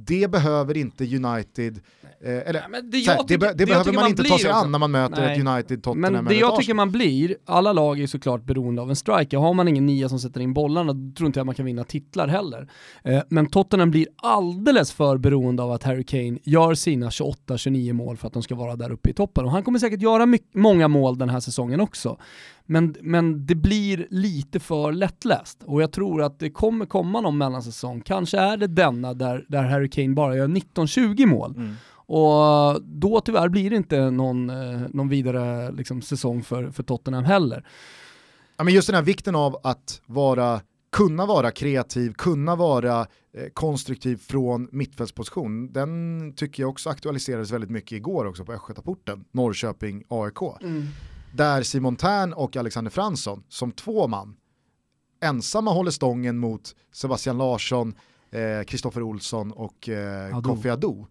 Speaker 1: Det behöver inte United, eh, eller Nej, det, här, tycker, det, det behöver man, man inte ta sig an när man möter Nej. ett United, Tottenham
Speaker 2: Men det jag tycker man blir, alla lag är såklart beroende av en striker. Har man ingen nia som sätter in bollarna, då tror inte jag man kan vinna titlar heller. Eh, men Tottenham blir alldeles för beroende av att Harry Kane gör sina 28-29 mål för att de ska vara där uppe i toppen. Och han kommer säkert göra många mål den här säsongen också. Men, men det blir lite för lättläst och jag tror att det kommer komma någon mellansäsong. Kanske är det denna där, där Harry Kane bara gör 19-20 mål. Mm. Och då tyvärr blir det inte någon, eh, någon vidare liksom, säsong för, för Tottenham heller.
Speaker 1: Ja, men just den här vikten av att vara kunna vara kreativ, kunna vara eh, konstruktiv från mittfältsposition, den tycker jag också aktualiserades väldigt mycket igår också på Östgötaporten, Norrköping-AIK. Mm. Där Simon Tern och Alexander Fransson som två man ensamma håller stången mot Sebastian Larsson, Kristoffer eh, Olsson och eh, Kofi Adu.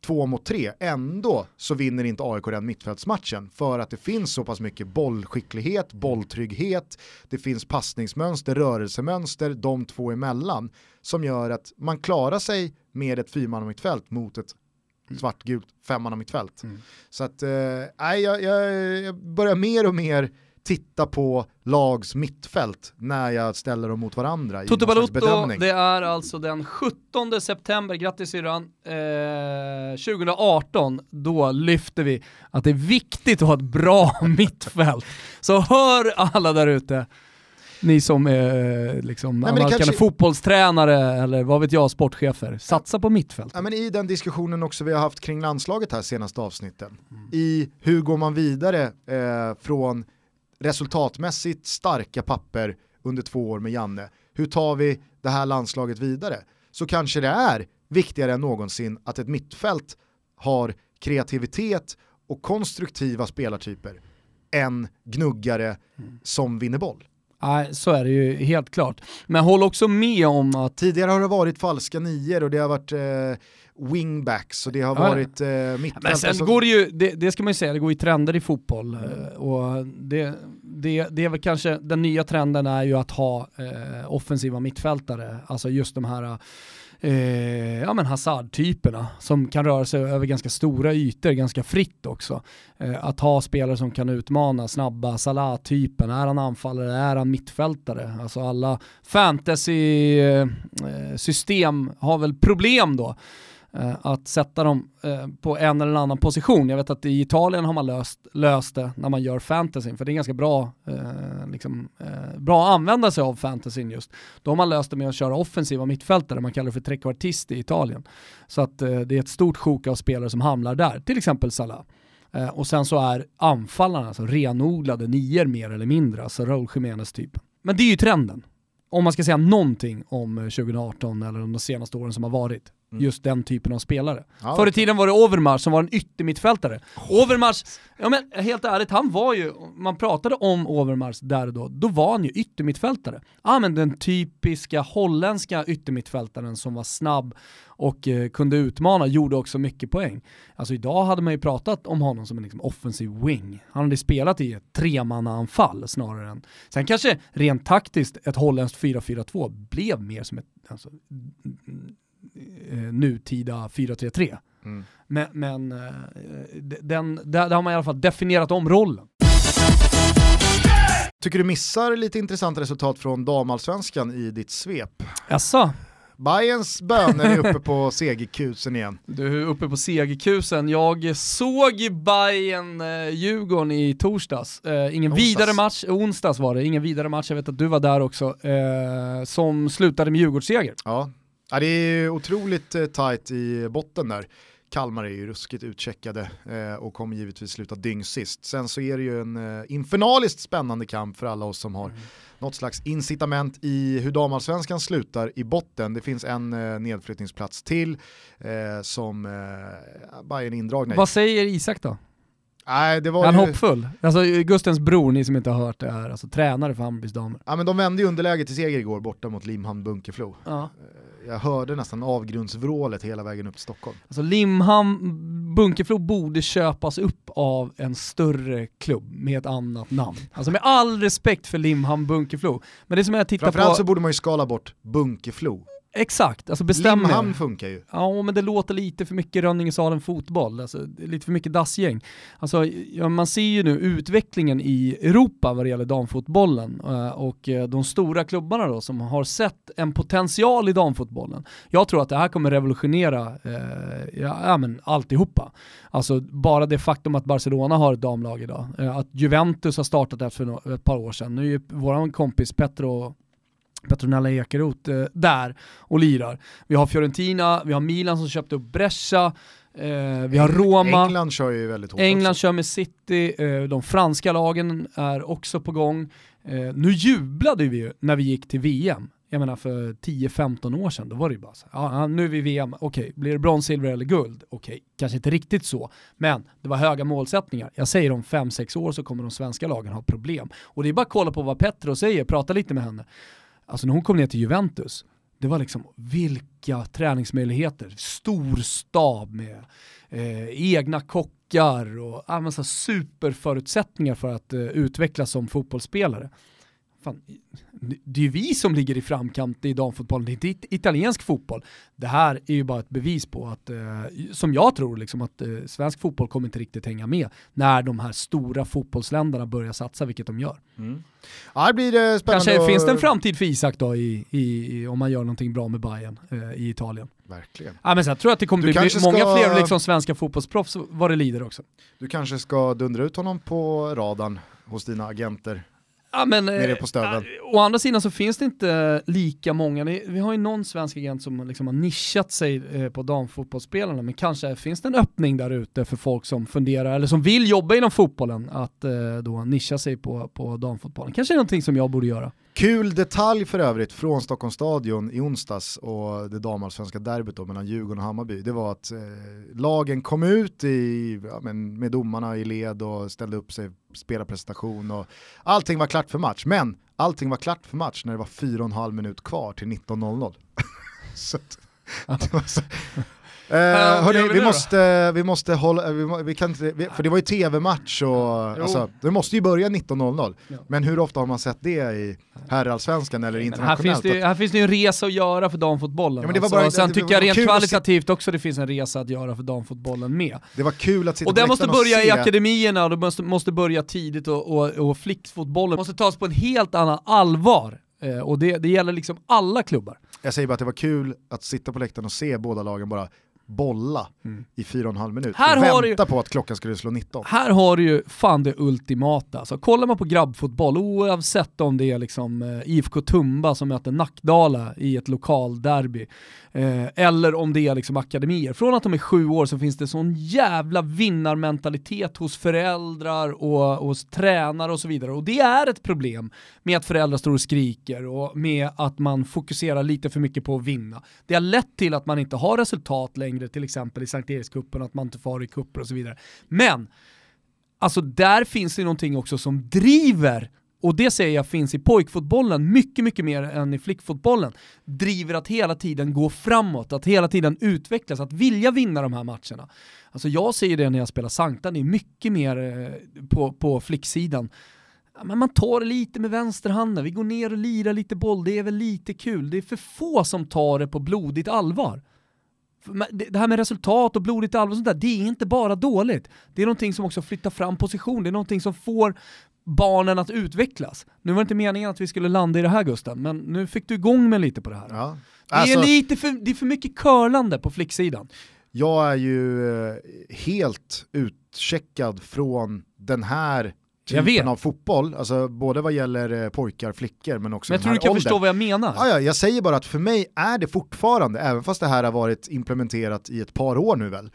Speaker 1: Två mot tre, ändå så vinner inte AIK den mittfältsmatchen för att det finns så pass mycket bollskicklighet, bolltrygghet, det finns passningsmönster, rörelsemönster de två emellan som gör att man klarar sig med ett fyrmannamittfält mot ett svartgult femmannamittfält. Mm. Så att, eh, jag, jag, jag börjar mer och mer titta på lags mittfält när jag ställer dem mot varandra
Speaker 2: Toto Balotto, det är alltså den 17 september, grattis syrran, eh, 2018, då lyfter vi att det är viktigt att ha ett bra (laughs) mittfält. Så hör alla där ute, ni som är liksom Nej, kanske... fotbollstränare eller vad vet jag, sportchefer, satsa på mittfält.
Speaker 1: Ja, men I den diskussionen också vi har haft kring landslaget här senaste avsnitten, mm. i hur går man vidare eh, från resultatmässigt starka papper under två år med Janne. Hur tar vi det här landslaget vidare? Så kanske det är viktigare än någonsin att ett mittfält har kreativitet och konstruktiva spelartyper än gnuggare mm. som vinner boll.
Speaker 2: Nej, så är det ju helt klart. Men håll också med om att...
Speaker 1: Tidigare har det varit falska nior och det har varit eh, wingbacks och det har ja. varit eh, mittfält.
Speaker 2: Men sen alltså... går det ju, det, det, ska man ju säga, det går ju trender i fotboll. Mm. Och det, det, det är väl kanske, den nya trenden är ju att ha eh, offensiva mittfältare, alltså just de här eh, ja men Hazard-typerna som kan röra sig över ganska stora ytor ganska fritt också. Eh, att ha spelare som kan utmana, snabba, Salah-typen, är han anfallare, är han mittfältare? Alltså alla fantasy-system eh, eh, har väl problem då Eh, Eh, att sätta dem eh, på en eller annan position. Jag vet att i Italien har man löst, löst det när man gör fantasyn, för det är ganska bra, eh, liksom, eh, bra att använda sig av fantasyn just. Då har man löst det med att köra offensiva mittfältare, man kallar det för trekvartist i Italien. Så att det är ett stort sjok av spelare som hamnar där, till exempel Salah. och sen så är anfallarna alltså renodlade nior mer eller mindre, alltså Raúl Jiménez-typen. Men det är ju trenden om man ska säga någonting om 2018 eller de senaste åren som har varit. Mm. Just den typen av spelare. Ja, Förr i tiden var det Overmars som var en yttermittfältare. Oh. Overmars, ja men helt ärligt, han var ju, man pratade om Overmars där och då, då var han ju yttermittfältare. Ja men den typiska holländska yttermittfältaren som var snabb och eh, kunde utmana, gjorde också mycket poäng. Alltså idag hade man ju pratat om honom som en liksom, offensiv wing. Han hade spelat i ett tremannaanfall snarare än... Sen kanske rent taktiskt ett holländskt 4-4-2 blev mer som ett alltså, eh, nutida 4-3-3. Mm. Men, men eh, den, där, där har man i alla fall definierat om rollen.
Speaker 1: Tycker du missar lite intressant resultat från damallsvenskan i ditt svep?
Speaker 2: Jaså?
Speaker 1: Bayerns böner är uppe på (laughs) segerkusen igen.
Speaker 2: Du är uppe på segerkusen. Jag såg Bayern eh, Djurgården i torsdags. Eh, ingen onsdags. vidare match, onsdags var det, ingen vidare match, jag vet att du var där också, eh, som slutade med Djurgårdsseger.
Speaker 1: Ja. Ja, det är otroligt eh, tajt i botten där. Kalmar är ju ruskigt utcheckade eh, och kommer givetvis sluta dyngsist. Sen så är det ju en eh, infernaliskt spännande kamp för alla oss som har mm något slags incitament i hur damallsvenskan slutar i botten. Det finns en eh, nedflyttningsplats till som eh, Bayern indragna
Speaker 2: i. Vad säger Isak då?
Speaker 1: Nej, det var
Speaker 2: Han ju... hoppfull. Alltså Gustens bror, ni som inte har hört det här, alltså tränare för Hammarbys damer.
Speaker 1: Ja men de vände ju underläget till seger igår borta mot Limhamn Bunkeflo. Ja. Jag hörde nästan avgrundsvrålet hela vägen upp till Stockholm.
Speaker 2: Alltså Limhamn, Bunkeflo borde köpas upp av en större klubb med ett annat namn. Alltså med all respekt för Limhamn Bunkeflo. Men det som jag tittar
Speaker 1: Framförallt på... så borde man ju skala bort Bunkeflo.
Speaker 2: Exakt, alltså bestäm
Speaker 1: Limhamn funkar ju.
Speaker 2: Ja, men det låter lite för mycket Rönningesalen fotboll, alltså lite för mycket dassgäng. Alltså, ja, man ser ju nu utvecklingen i Europa vad det gäller damfotbollen eh, och eh, de stora klubbarna då som har sett en potential i damfotbollen. Jag tror att det här kommer revolutionera eh, ja, ja, men alltihopa. Alltså bara det faktum att Barcelona har ett damlag idag, eh, att Juventus har startat det för ett par år sedan. Nu är vår kompis Petro Petronella Ekeroth eh, där och lirar. Vi har Fiorentina, vi har Milan som köpte upp Brescia, eh, vi har Roma.
Speaker 1: England kör ju väldigt hårt
Speaker 2: England
Speaker 1: också.
Speaker 2: kör med City, eh, de franska lagen är också på gång. Eh, nu jublade vi ju när vi gick till VM. jag menar för 10-15 år sedan, då var det ju bara så ja, nu är vi VM, okej, okay, blir det brons, silver eller guld? Okej, okay, kanske inte riktigt så, men det var höga målsättningar. Jag säger om 5-6 år så kommer de svenska lagen ha problem. Och det är bara att kolla på vad Petro säger, prata lite med henne. Alltså när hon kom ner till Juventus, det var liksom vilka träningsmöjligheter, stor stab med eh, egna kockar och ah, superförutsättningar för att eh, utvecklas som fotbollsspelare fan, det är ju vi som ligger i framkant i damfotbollen, det är inte italiensk fotboll. Det här är ju bara ett bevis på att, eh, som jag tror, liksom att eh, svensk fotboll kommer inte riktigt hänga med när de här stora fotbollsländerna börjar satsa, vilket de gör.
Speaker 1: Mm. Ja, det blir det spännande
Speaker 2: Kanske och... finns det en framtid för Isak då i, i, i om man gör någonting bra med Bayern eh, i Italien.
Speaker 1: Verkligen.
Speaker 2: Ja, men så jag tror att det kommer du bli många ska... fler liksom, svenska fotbollsproffs vad det lider också.
Speaker 1: Du kanske ska dundra ut honom på radarn hos dina agenter
Speaker 2: Ja, men,
Speaker 1: nere på stöveln.
Speaker 2: Äh, å andra sidan så finns det inte lika många, vi har ju någon svensk agent som liksom har nischat sig eh, på damfotbollsspelarna, men kanske finns det en öppning där ute för folk som funderar, eller som vill jobba inom fotbollen, att eh, då nischa sig på, på damfotbollen. Kanske är någonting som jag borde göra.
Speaker 1: Kul detalj för övrigt från Stockholms stadion i onsdags och det damallsvenska derbyt då mellan Djurgården och Hammarby. Det var att eh, lagen kom ut i, ja, men med domarna i led och ställde upp sig, spelarpresentation och allting var klart för match. Men allting var klart för match när det var fyra och en halv minut kvar till 19.00. (laughs) så, så Eh, hörni, vi måste, vi måste hålla, vi, vi kan inte, vi, för det var ju tv-match och alltså, det måste ju börja 19.00. Ja. Men hur ofta har man sett det i herrallsvenskan eller internationellt?
Speaker 2: Här finns, det, här finns det ju en resa att göra för damfotbollen. Ja, men det var alltså. bara, Sen det, tycker jag rent kvalitativt också det finns en resa att göra för damfotbollen med.
Speaker 1: Det var kul att sitta
Speaker 2: Och det måste börja i akademierna och det måste, måste börja tidigt och, och, och flickfotbollen måste tas på en helt annan allvar. Eh, och det, det gäller liksom alla klubbar.
Speaker 1: Jag säger bara att det var kul att sitta på läktaren och se båda lagen bara bolla mm. i fyra och en halv minut här och vänta ju, på att klockan skulle slå 19.
Speaker 2: Här har du ju fan det ultimata. Alltså, kollar man på grabbfotboll, oavsett om det är liksom eh, IFK Tumba som möter Nackdala i ett lokalderby, Eh, eller om det är liksom akademier. Från att de är sju år så finns det sån jävla vinnarmentalitet hos föräldrar och hos tränare och så vidare. Och det är ett problem med att föräldrar står och skriker och med att man fokuserar lite för mycket på att vinna. Det har lett till att man inte har resultat längre till exempel i Sankt Erikscupen, att man inte far i kupper och så vidare. Men, alltså där finns det någonting också som driver och det säger jag finns i pojkfotbollen mycket, mycket mer än i flickfotbollen, driver att hela tiden gå framåt, att hela tiden utvecklas, att vilja vinna de här matcherna. Alltså jag ser det när jag spelar Sankta, det är mycket mer eh, på, på flicksidan. Men man tar lite med vänsterhanden, vi går ner och lirar lite boll, det är väl lite kul. Det är för få som tar det på blodigt allvar det här med resultat och blodigt allvar och sånt där, det är inte bara dåligt. Det är någonting som också flyttar fram position, det är någonting som får barnen att utvecklas. Nu var det inte meningen att vi skulle landa i det här Gusten, men nu fick du igång mig lite på det här. Ja. Alltså, det, är alltså- lite för, det är för mycket curlande på flicksidan.
Speaker 1: Jag är ju eh, helt utcheckad från den här typen av fotboll, alltså både vad gäller eh, pojkar, flickor men också
Speaker 2: Men jag tror du kan åldern. förstå vad jag menar.
Speaker 1: Ja, ja, jag säger bara att för mig är det fortfarande, även fast det här har varit implementerat i ett par år nu väl,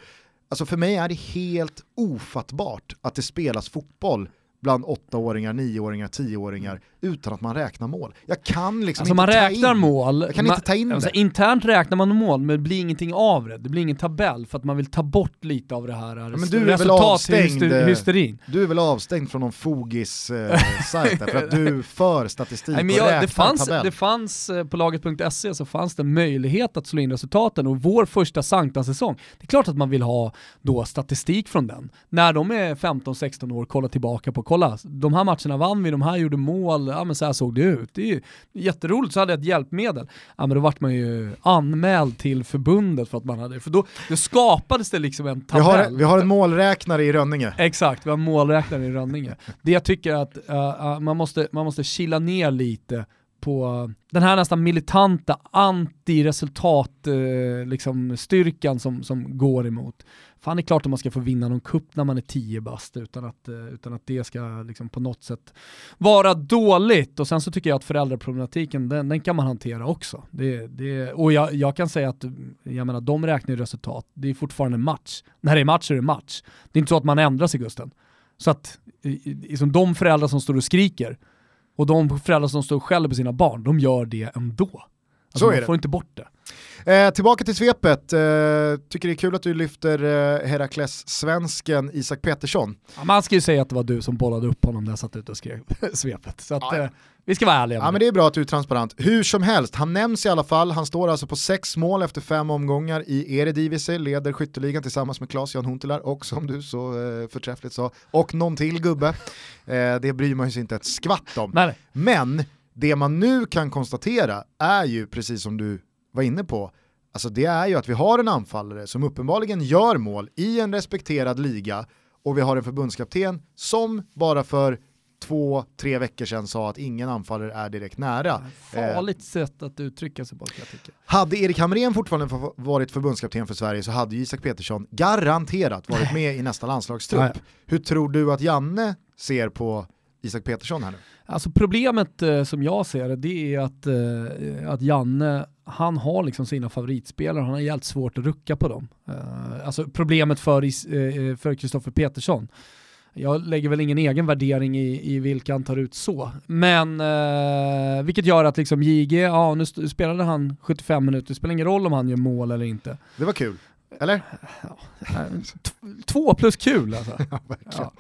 Speaker 1: alltså för mig är det helt ofattbart att det spelas fotboll bland åttaåringar, nioåringar, tioåringar utan att man räknar mål. Jag kan liksom alltså inte
Speaker 2: man
Speaker 1: ta
Speaker 2: räknar
Speaker 1: in,
Speaker 2: mål,
Speaker 1: jag kan
Speaker 2: man,
Speaker 1: inte ta in
Speaker 2: alltså
Speaker 1: det.
Speaker 2: Internt räknar man mål men det blir ingenting av det, det blir ingen tabell för att man vill ta bort lite av det här ja, men du är väl avstängd, hysterin.
Speaker 1: Du är väl avstängd från någon fogis-sajt eh, för att du (laughs) för statistik Nej, men jag, och räknar
Speaker 2: det fanns,
Speaker 1: tabell.
Speaker 2: Det fanns eh, på laget.se så fanns det möjlighet att slå in resultaten och vår första Sankta-säsong, det är klart att man vill ha då statistik från den. När de är 15-16 år, kolla tillbaka på, kolla, de här matcherna vann vi, de här gjorde mål, ja men så här såg det ut. Det är ju jätteroligt, så hade jag ett hjälpmedel. Ja men då vart man ju anmäld till förbundet för att man hade, för då, då skapades det liksom en tabell.
Speaker 1: Vi har, vi har en målräknare i Rönninge.
Speaker 2: Exakt, vi har en målräknare i Rönninge. Det jag tycker att uh, man, måste, man måste chilla ner lite på den här nästan militanta anti-resultatstyrkan uh, eh, liksom, som, som går emot. Fan det är klart att man ska få vinna någon kupp när man är 10 bast utan att, eh, utan att det ska liksom på något sätt vara dåligt. Och sen så tycker jag att föräldraproblematiken, den, den kan man hantera också. Det, det, och jag, jag, kan säga att, mm, jag menar de räknar ju resultat, det är fortfarande match. När det är match så är det match. Det är inte så att man ändrar sig Gusten. Så att liksom de föräldrar som står och skriker, och de föräldrar som står själv på sina barn, de gör det ändå. Alltså
Speaker 1: Så är
Speaker 2: man
Speaker 1: det.
Speaker 2: får inte bort det.
Speaker 1: Eh, tillbaka till svepet, eh, tycker det är kul att du lyfter eh, Herakles-svensken Isak Petersson.
Speaker 2: Ja, man ska ju säga att det var du som bollade upp honom när jag satt ute och skrev (laughs) svepet. Så att, eh, vi ska vara ärliga
Speaker 1: Ja men det är bra att du är transparent. Hur som helst, han nämns i alla fall, han står alltså på sex mål efter fem omgångar i Eredivisie, leder skytteligan tillsammans med Claes-Jan Huntelaar och som du så eh, förträffligt sa, och någon till gubbe. Eh, det bryr man sig inte ett skvatt om.
Speaker 2: Nej.
Speaker 1: Men det man nu kan konstatera är ju, precis som du var inne på, alltså det är ju att vi har en anfallare som uppenbarligen gör mål i en respekterad liga och vi har en förbundskapten som bara för två, tre veckor sedan sa att ingen anfallare är direkt nära. Eh,
Speaker 2: Farligt sätt att uttrycka sig på jag tycka.
Speaker 1: hade Erik Hamrén fortfarande varit förbundskapten för Sverige så hade Isak Petersson garanterat varit med i nästa landslagstrupp. Hur tror du att Janne ser på Isak Petersson här nu?
Speaker 2: Alltså problemet eh, som jag ser det, det är att, eh, att Janne, han har liksom sina favoritspelare, han har jävligt svårt att rucka på dem. Eh, alltså problemet för eh, för Kristoffer Petersson, jag lägger väl ingen egen värdering i, i vilka han tar ut så. Men eh, vilket gör att liksom JG, ja nu spelade han 75 minuter, det spelar ingen roll om han gör mål eller inte.
Speaker 1: Det var kul, eller?
Speaker 2: Eh, t- Två plus kul alltså. (laughs)
Speaker 1: Ja, verkligen.
Speaker 2: Ja.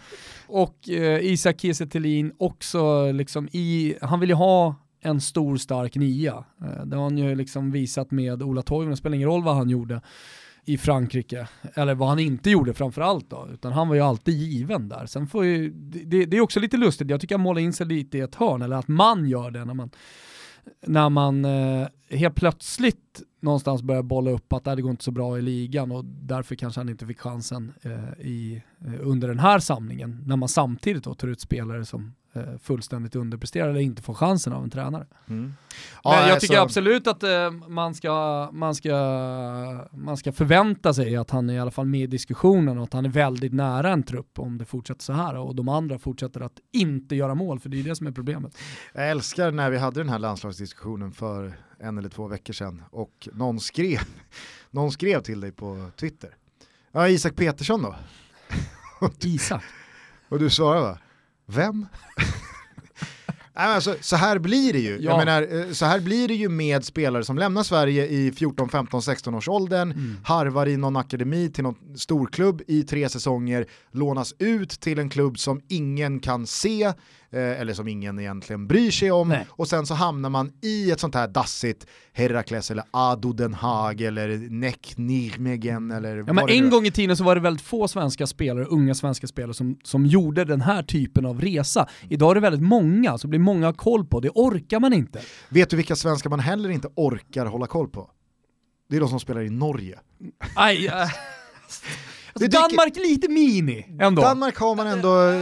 Speaker 2: Och eh, Isak Kiese Thelin också liksom i, han vill ju ha en stor stark nia. Eh, det har han ju liksom visat med Ola Toivonen, det spelar ingen roll vad han gjorde i Frankrike, eller vad han inte gjorde framförallt då, utan han var ju alltid given där. Sen får ju, det, det är också lite lustigt, jag tycker han målar in sig lite i ett hörn, eller att man gör det när man, när man eh, helt plötsligt någonstans börjar bolla upp att det går inte så bra i ligan och därför kanske han inte fick chansen eh, i, eh, under den här samlingen, när man samtidigt då tar ut spelare som fullständigt underpresterar eller inte får chansen av en tränare.
Speaker 1: Mm.
Speaker 2: Men jag
Speaker 1: alltså-
Speaker 2: tycker absolut att eh, man, ska, man, ska, man ska förvänta sig att han är i alla fall med i diskussionen och att han är väldigt nära en trupp om det fortsätter så här och de andra fortsätter att inte göra mål, för det är det som är problemet.
Speaker 1: Jag älskar när vi hade den här landslagsdiskussionen för en eller två veckor sedan och någon skrev, (laughs) någon skrev till dig på Twitter. Ja, Isak Petersson då? (laughs)
Speaker 2: Isak.
Speaker 1: Och du svarade va? Vem? Alltså, så här blir det ju.
Speaker 2: Ja.
Speaker 1: Jag menar, eh, så här blir det ju med spelare som lämnar Sverige i 14, 15, 16 års åldern,
Speaker 2: Mm.
Speaker 1: harvar i någon akademi till någon storklubb i tre säsonger, lånas ut till en klubb som ingen kan se, eh, eller som ingen egentligen bryr sig om,
Speaker 2: Nej.
Speaker 1: och sen så hamnar man i ett sånt här dassigt Herakles eller Ado Den Haag eller Nek Nijmegen eller
Speaker 2: Ja, men en gång i tiden så var det väldigt få svenska spelare, unga svenska spelare som, som gjorde den här typen av resa. Idag är det väldigt många, så blir många har koll på. Det orkar man inte.
Speaker 1: Vet du vilka svenskar man heller inte orkar hålla koll på? Det är de som spelar i Norge.
Speaker 2: Aj, äh. (laughs)
Speaker 1: Det
Speaker 2: alltså,
Speaker 1: dyker-
Speaker 2: Danmark lite mini ändå.
Speaker 1: Danmark har man ändå eh,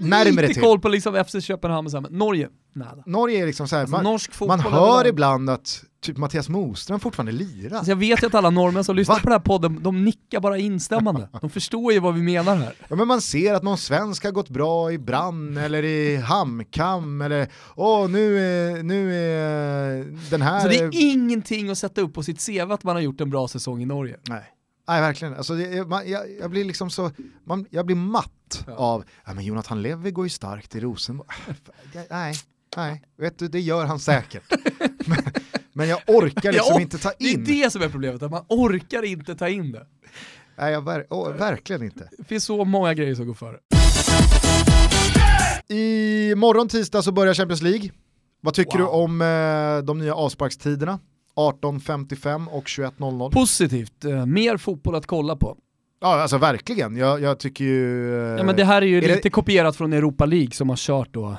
Speaker 1: närmare
Speaker 2: lite
Speaker 1: till.
Speaker 2: koll på liksom FC Köpenhamn och så här, men Norge, nada.
Speaker 1: Norge är liksom så här,
Speaker 2: Alltså,
Speaker 1: man, man hör ibland att typ Mattias Moström fortfarande lirar.
Speaker 2: Alltså jag vet ju att alla norrmän som lyssnar
Speaker 1: Va?
Speaker 2: på den här podden, de nickar bara instämmande. De förstår ju vad vi menar här.
Speaker 1: Ja, men man ser att någon svensk har gått bra i Brann eller i Hamkam eller åh nu är, nu är den här...
Speaker 2: Så det är ingenting att sätta upp på sitt CV att man har gjort en bra säsong i Norge.
Speaker 1: Nej. Nej verkligen, alltså, det, man, jag, jag blir liksom så, man, jag blir matt
Speaker 2: Ja.
Speaker 1: av, ja men Jonathan Levi går ju starkt i Rosenborg. (laughs) Nej, nej, vet du det gör han säkert. men, (laughs) men jag orkar (laughs) liksom
Speaker 2: Ja,
Speaker 1: inte ta
Speaker 2: Det är
Speaker 1: in.
Speaker 2: det som är problemet, att man orkar inte ta in det.
Speaker 1: Nej, jag ver, åh, verkligen inte.
Speaker 2: Det finns så många grejer som går före.
Speaker 1: I morgon tisdag så börjar Champions League. Vad tycker
Speaker 2: Wow.
Speaker 1: du om eh, de nya avsparkstiderna? 18.55 och 21.00.
Speaker 2: Positivt, eh, mer fotboll att kolla på.
Speaker 1: Ja, alltså verkligen. Jag, jag tycker ju... eh,
Speaker 2: Ja, men det här är ju
Speaker 1: är det-
Speaker 2: lite kopierat från Europa League som har kört då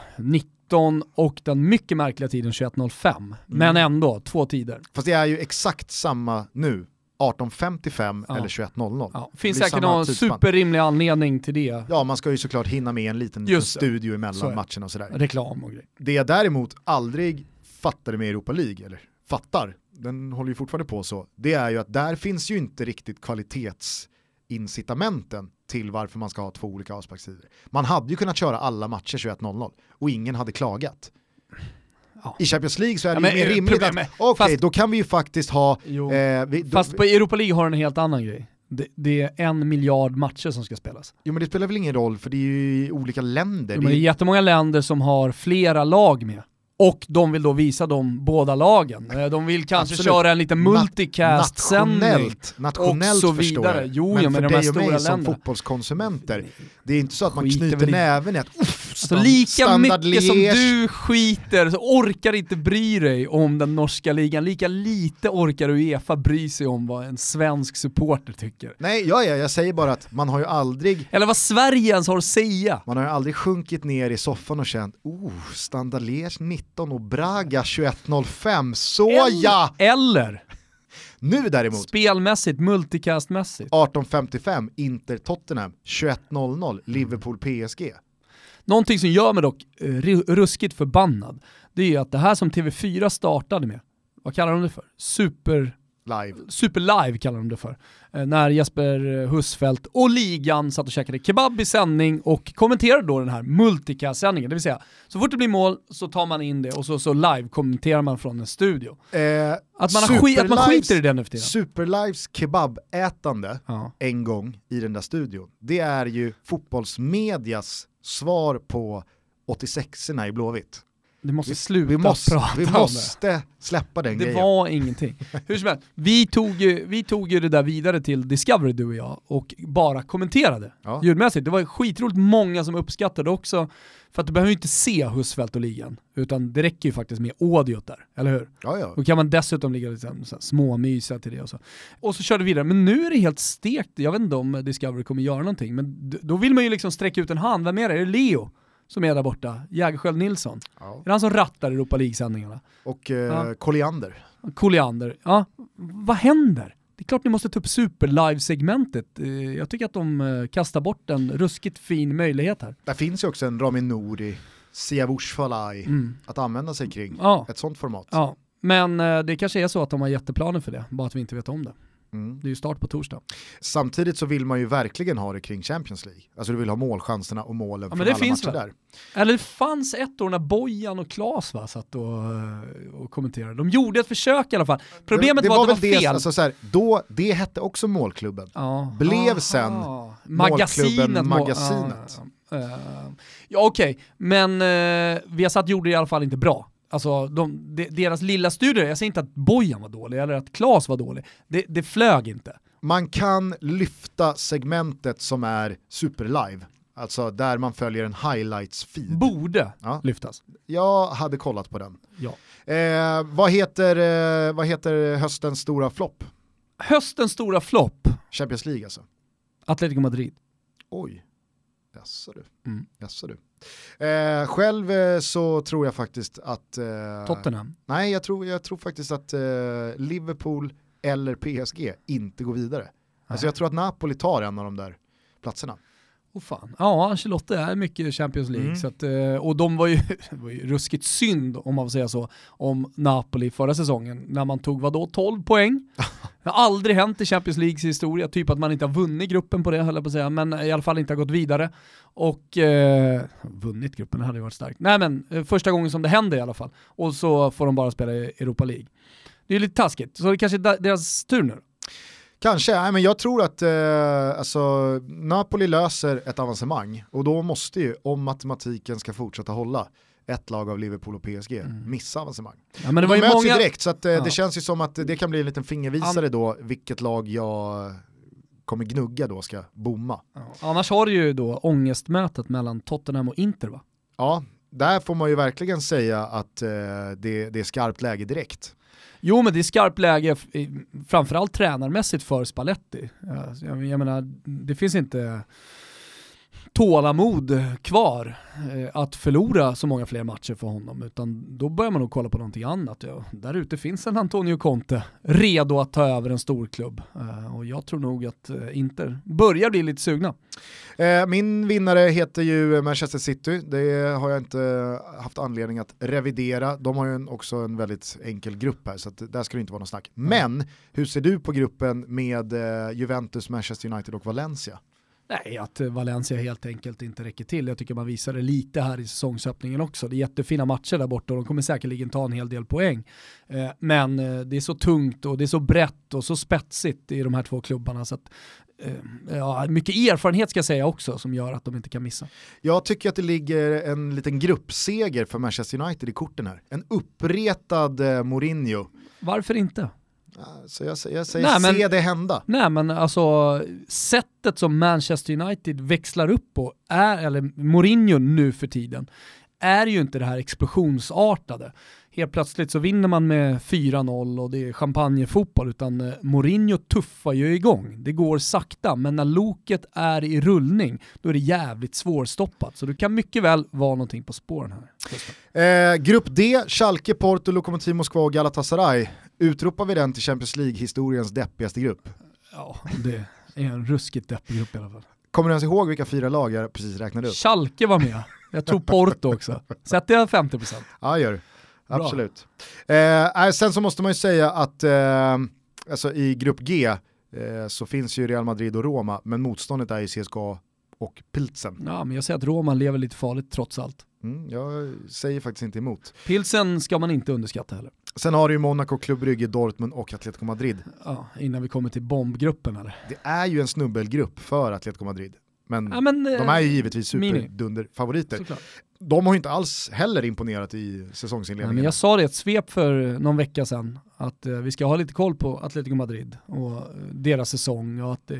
Speaker 2: 19 och den mycket märkliga tiden 21.05. Men
Speaker 1: Mm.
Speaker 2: ändå, två tider.
Speaker 1: Fast det är ju exakt samma nu. 18.55
Speaker 2: Ja.
Speaker 1: eller 21.00.
Speaker 2: Ja, finns säkert någon
Speaker 1: tidsspann.
Speaker 2: superrimlig anledning till det.
Speaker 1: Ja, man ska ju såklart hinna med en liten, liten studio emellan matcherna och sådär.
Speaker 2: Reklam och grejer.
Speaker 1: Det jag däremot aldrig fattade med Europa League, eller fattar, den håller ju fortfarande på så, det är ju att där finns ju inte riktigt kvalitetsincitamenten till varför man ska ha två olika avsparkstider. Man hade ju kunnat köra alla matcher 21.00 och ingen hade klagat.
Speaker 2: Ja.
Speaker 1: I Champions League så är
Speaker 2: Ja,
Speaker 1: det
Speaker 2: men,
Speaker 1: ju mer
Speaker 2: eh,
Speaker 1: rimligt att, okej,
Speaker 2: fast-
Speaker 1: då kan vi ju faktiskt ha... Eh, vi, då,
Speaker 2: Fast på Europa League har en helt annan grej. Det, det, är en miljard matcher som ska spelas.
Speaker 1: Jo men det spelar väl ingen roll för det är ju olika länder.
Speaker 2: Jo, men det är jättemånga länder som har flera lag med. Och de vill då visa de båda lagen. Eh, de vill kanske Absolut. köra en liten multicast-sändning.
Speaker 1: Nationellt, nationellt och så vidare.
Speaker 2: Jo, men, ja, men för dig och mig länderna.
Speaker 1: som fotbollskonsumenter, det är inte så att man Skiter knyter näven i att
Speaker 2: alltså, Lika mycket Liege. som du skiter så orkar inte bry dig om den norska ligan, lika lite orkar Uefa bry sig om vad en svensk supporter tycker.
Speaker 1: Nej, ja, ja, jag säger bara att man har ju aldrig...
Speaker 2: Eller vad Sverige ens har att säga.
Speaker 1: Man har ju aldrig sjunkit ner i soffan och känt, oh, Standard Liege 90 19 och Braga 21.05. Såja!
Speaker 2: Eller,
Speaker 1: nu däremot.
Speaker 2: Spelmässigt, multicastmässigt.
Speaker 1: 18.55 Inter Tottenham, 21.00 Liverpool PSG.
Speaker 2: Någonting som gör mig dock eh, ruskigt förbannad, det är ju att det här som TV4 startade med, vad kallar de det för? Super
Speaker 1: Live.
Speaker 2: Super Live kallar de det för. Eh, när Jesper Husfeldt och ligan satt och käkade kebab i sändning och kommenterade då den här multicast-sändningen. Det vill säga, så fort det blir mål så tar man in det och så, så live-kommenterar man från en studio.
Speaker 1: Eh,
Speaker 2: att, man skit, att man skiter i det nu för tiden.
Speaker 1: Superlives kebabätande ja. en gång i den där studion, det är ju fotbollsmedias svar på 86orna i Blåvitt.
Speaker 2: Du måste sluta
Speaker 1: vi måste,
Speaker 2: prata
Speaker 1: Vi måste släppa den
Speaker 2: det
Speaker 1: grejen.
Speaker 2: Det var ingenting. Hur som helst, vi tog, ju, vi tog ju det där vidare till Discovery du och jag och bara kommenterade ja. ljudmässigt. Det var skitroligt många som uppskattade också, för att du behöver ju inte se Husfeldt och ligan, utan det räcker ju faktiskt med audiot där, eller hur?
Speaker 1: Ja, ja.
Speaker 2: Då kan man dessutom ligga lite småmysa till det och så. Och så körde vi vidare, men nu är det helt stekt. Jag vet inte om Discovery kommer göra någonting, men då vill man ju liksom sträcka ut en hand. Vem är det? Är det Leo? Som är där borta, Jägerskiöld Nilsson. Ja. Är det han som rattar Europa League-sändningarna?
Speaker 1: Och eh, ja. Kolliander.
Speaker 2: Kolliander, ja. Vad händer? Det är klart ni måste ta upp superlive-segmentet. Eh, jag tycker att de eh, kastar bort en ruskigt fin möjlighet här.
Speaker 1: Där finns ju också en Rami Nouri, Siavush Falai mm. att använda sig kring. Ja. Ett sånt format.
Speaker 2: Ja. Men eh, det kanske är så att de har jätteplaner för det, bara att vi inte vet om det. Mm. Det är ju start på torsdag.
Speaker 1: Samtidigt så vill man ju verkligen ha det kring Champions League. Alltså du vill ha målchanserna och målen ja, från alla finns matcher väl. där.
Speaker 2: Eller det fanns ett år när Bojan och Klas va, satt och, och kommenterade. De gjorde ett försök i alla fall. Problemet det, det var, var att det var fel.
Speaker 1: Alltså, så här, då, det hette också målklubben. Ja. Blev ah, sen ah. Magasinet, Magasinet.
Speaker 2: Uh, ja okej, okay. men uh, Viasat gjorde det i alla fall inte bra. Alltså de, de, deras lilla studier, jag säger inte att Bojan var dålig eller att Klas var dålig, det, det flög inte.
Speaker 1: Man kan lyfta segmentet som är superlive, alltså där man följer en highlights-feed.
Speaker 2: Borde ja. lyftas.
Speaker 1: Jag hade kollat på den.
Speaker 2: Ja.
Speaker 1: Eh, vad, heter, eh, vad heter höstens stora flopp?
Speaker 2: Höstens stora flopp?
Speaker 1: Champions League alltså.
Speaker 2: Atletico Madrid.
Speaker 1: Oj, jaså du. Mm. Jaså du. Eh, själv eh, så tror jag faktiskt att... Eh,
Speaker 2: Tottenham?
Speaker 1: Nej, jag tror, jag tror faktiskt att eh, Liverpool eller PSG inte går vidare. Alltså jag tror att Napoli tar en av de där platserna.
Speaker 2: Oh fan. Ja, Ancelotti är mycket Champions League. Mm. Så att, eh, och de var ju, (laughs) det var ju ruskigt synd, om man får säga så, om Napoli förra säsongen, när man tog vadå, 12 poäng? (laughs) Det har aldrig hänt i Champions Leagues historia, typ att man inte har vunnit gruppen på det, höll jag på att säga, men i alla fall inte har gått vidare. Och eh, vunnit gruppen, hade ju varit starkt. Nej men, eh, första gången som det händer i alla fall. Och så får de bara spela i Europa League. Det är lite taskigt, så det kanske är deras tur nu.
Speaker 1: Kanske, nej, men jag tror att eh, alltså, Napoli löser ett avancemang och då måste ju, om matematiken ska fortsätta hålla, ett lag av Liverpool och PSG mm. missa avancemang.
Speaker 2: Ja, men det var de möts många...
Speaker 1: ju direkt så att, eh, ja. det känns ju som att det kan bli en liten fingervisare då vilket lag jag kommer gnugga då ska bomma.
Speaker 2: Ja. Annars har du ju då ångestmötet mellan Tottenham och Inter va?
Speaker 1: Ja, där får man ju verkligen säga att eh, det, det är skarpt läge direkt.
Speaker 2: Jo men det är skarpt läge, framförallt tränarmässigt för Spalletti. Jag, alltså, jag menar, det finns inte tålamod kvar eh, att förlora så många fler matcher för honom, utan då börjar man nog kolla på någonting annat. Ja, där ute finns en Antonio Conte redo att ta över en stor klubb eh, och jag tror nog att eh, Inter börjar bli lite sugna.
Speaker 1: Min vinnare heter ju Manchester City, det har jag inte haft anledning att revidera. De har ju också en väldigt enkel grupp här, så där ska det inte vara något snack. Men hur ser du på gruppen med Juventus, Manchester United och Valencia?
Speaker 2: Nej, att Valencia helt enkelt inte räcker till. Jag tycker man visar det lite här i säsongsöppningen också. Det är jättefina matcher där borta och de kommer säkerligen ta en hel del poäng. Eh, men eh, det är så tungt och det är så brett och så spetsigt i de här två klubbarna så att eh, ja, mycket erfarenhet ska jag säga också som gör att de inte kan missa.
Speaker 1: Jag tycker att det ligger en liten gruppseger för Manchester United i korten här. En uppretad Mourinho.
Speaker 2: Varför inte?
Speaker 1: Så jag, jag säger nej, men, se det hända.
Speaker 2: Nej men alltså sättet som Manchester United växlar upp på, är, eller Mourinho nu för tiden, är ju inte det här explosionsartade. Helt plötsligt så vinner man med 4-0 och det är champagnefotboll, utan eh, Mourinho tuffar ju igång. Det går sakta, men när loket är i rullning, då är det jävligt svårstoppat. Så det kan mycket väl vara någonting på spåren
Speaker 1: här. Eh, grupp D, Schalke, Porto, Lokomotiv Moskva och Galatasaray. Utropar vi den till Champions League-historiens deppigaste grupp?
Speaker 2: Ja, det är en ruskigt deppig grupp i alla fall.
Speaker 1: Kommer du ens ihåg vilka fyra lag jag precis räknade upp?
Speaker 2: Schalke var med. Jag tror Porto också. Sätter jag 50%?
Speaker 1: Ja, gör Absolut. Eh, sen så måste man ju säga att eh, alltså i grupp G eh, så finns ju Real Madrid och Roma, men motståndet är ju CSKA och Pilsen.
Speaker 2: Ja, men jag säger att Roma lever lite farligt trots allt.
Speaker 1: Mm, jag säger faktiskt inte emot.
Speaker 2: Pilsen ska man inte underskatta heller.
Speaker 1: Sen har du ju Monaco, Club Brygge, Dortmund och Atletico Madrid.
Speaker 2: Ja, innan vi kommer till bombgruppen eller?
Speaker 1: Det är ju en snubbelgrupp för Atletico Madrid. Men, ja, men de är ju eh, givetvis superdunderfavoriter. De har ju inte alls heller imponerat i säsongsinledningen.
Speaker 2: Ja, jag sa det ett svep för någon vecka sedan, att eh, vi ska ha lite koll på Atletico Madrid och eh, deras säsong och att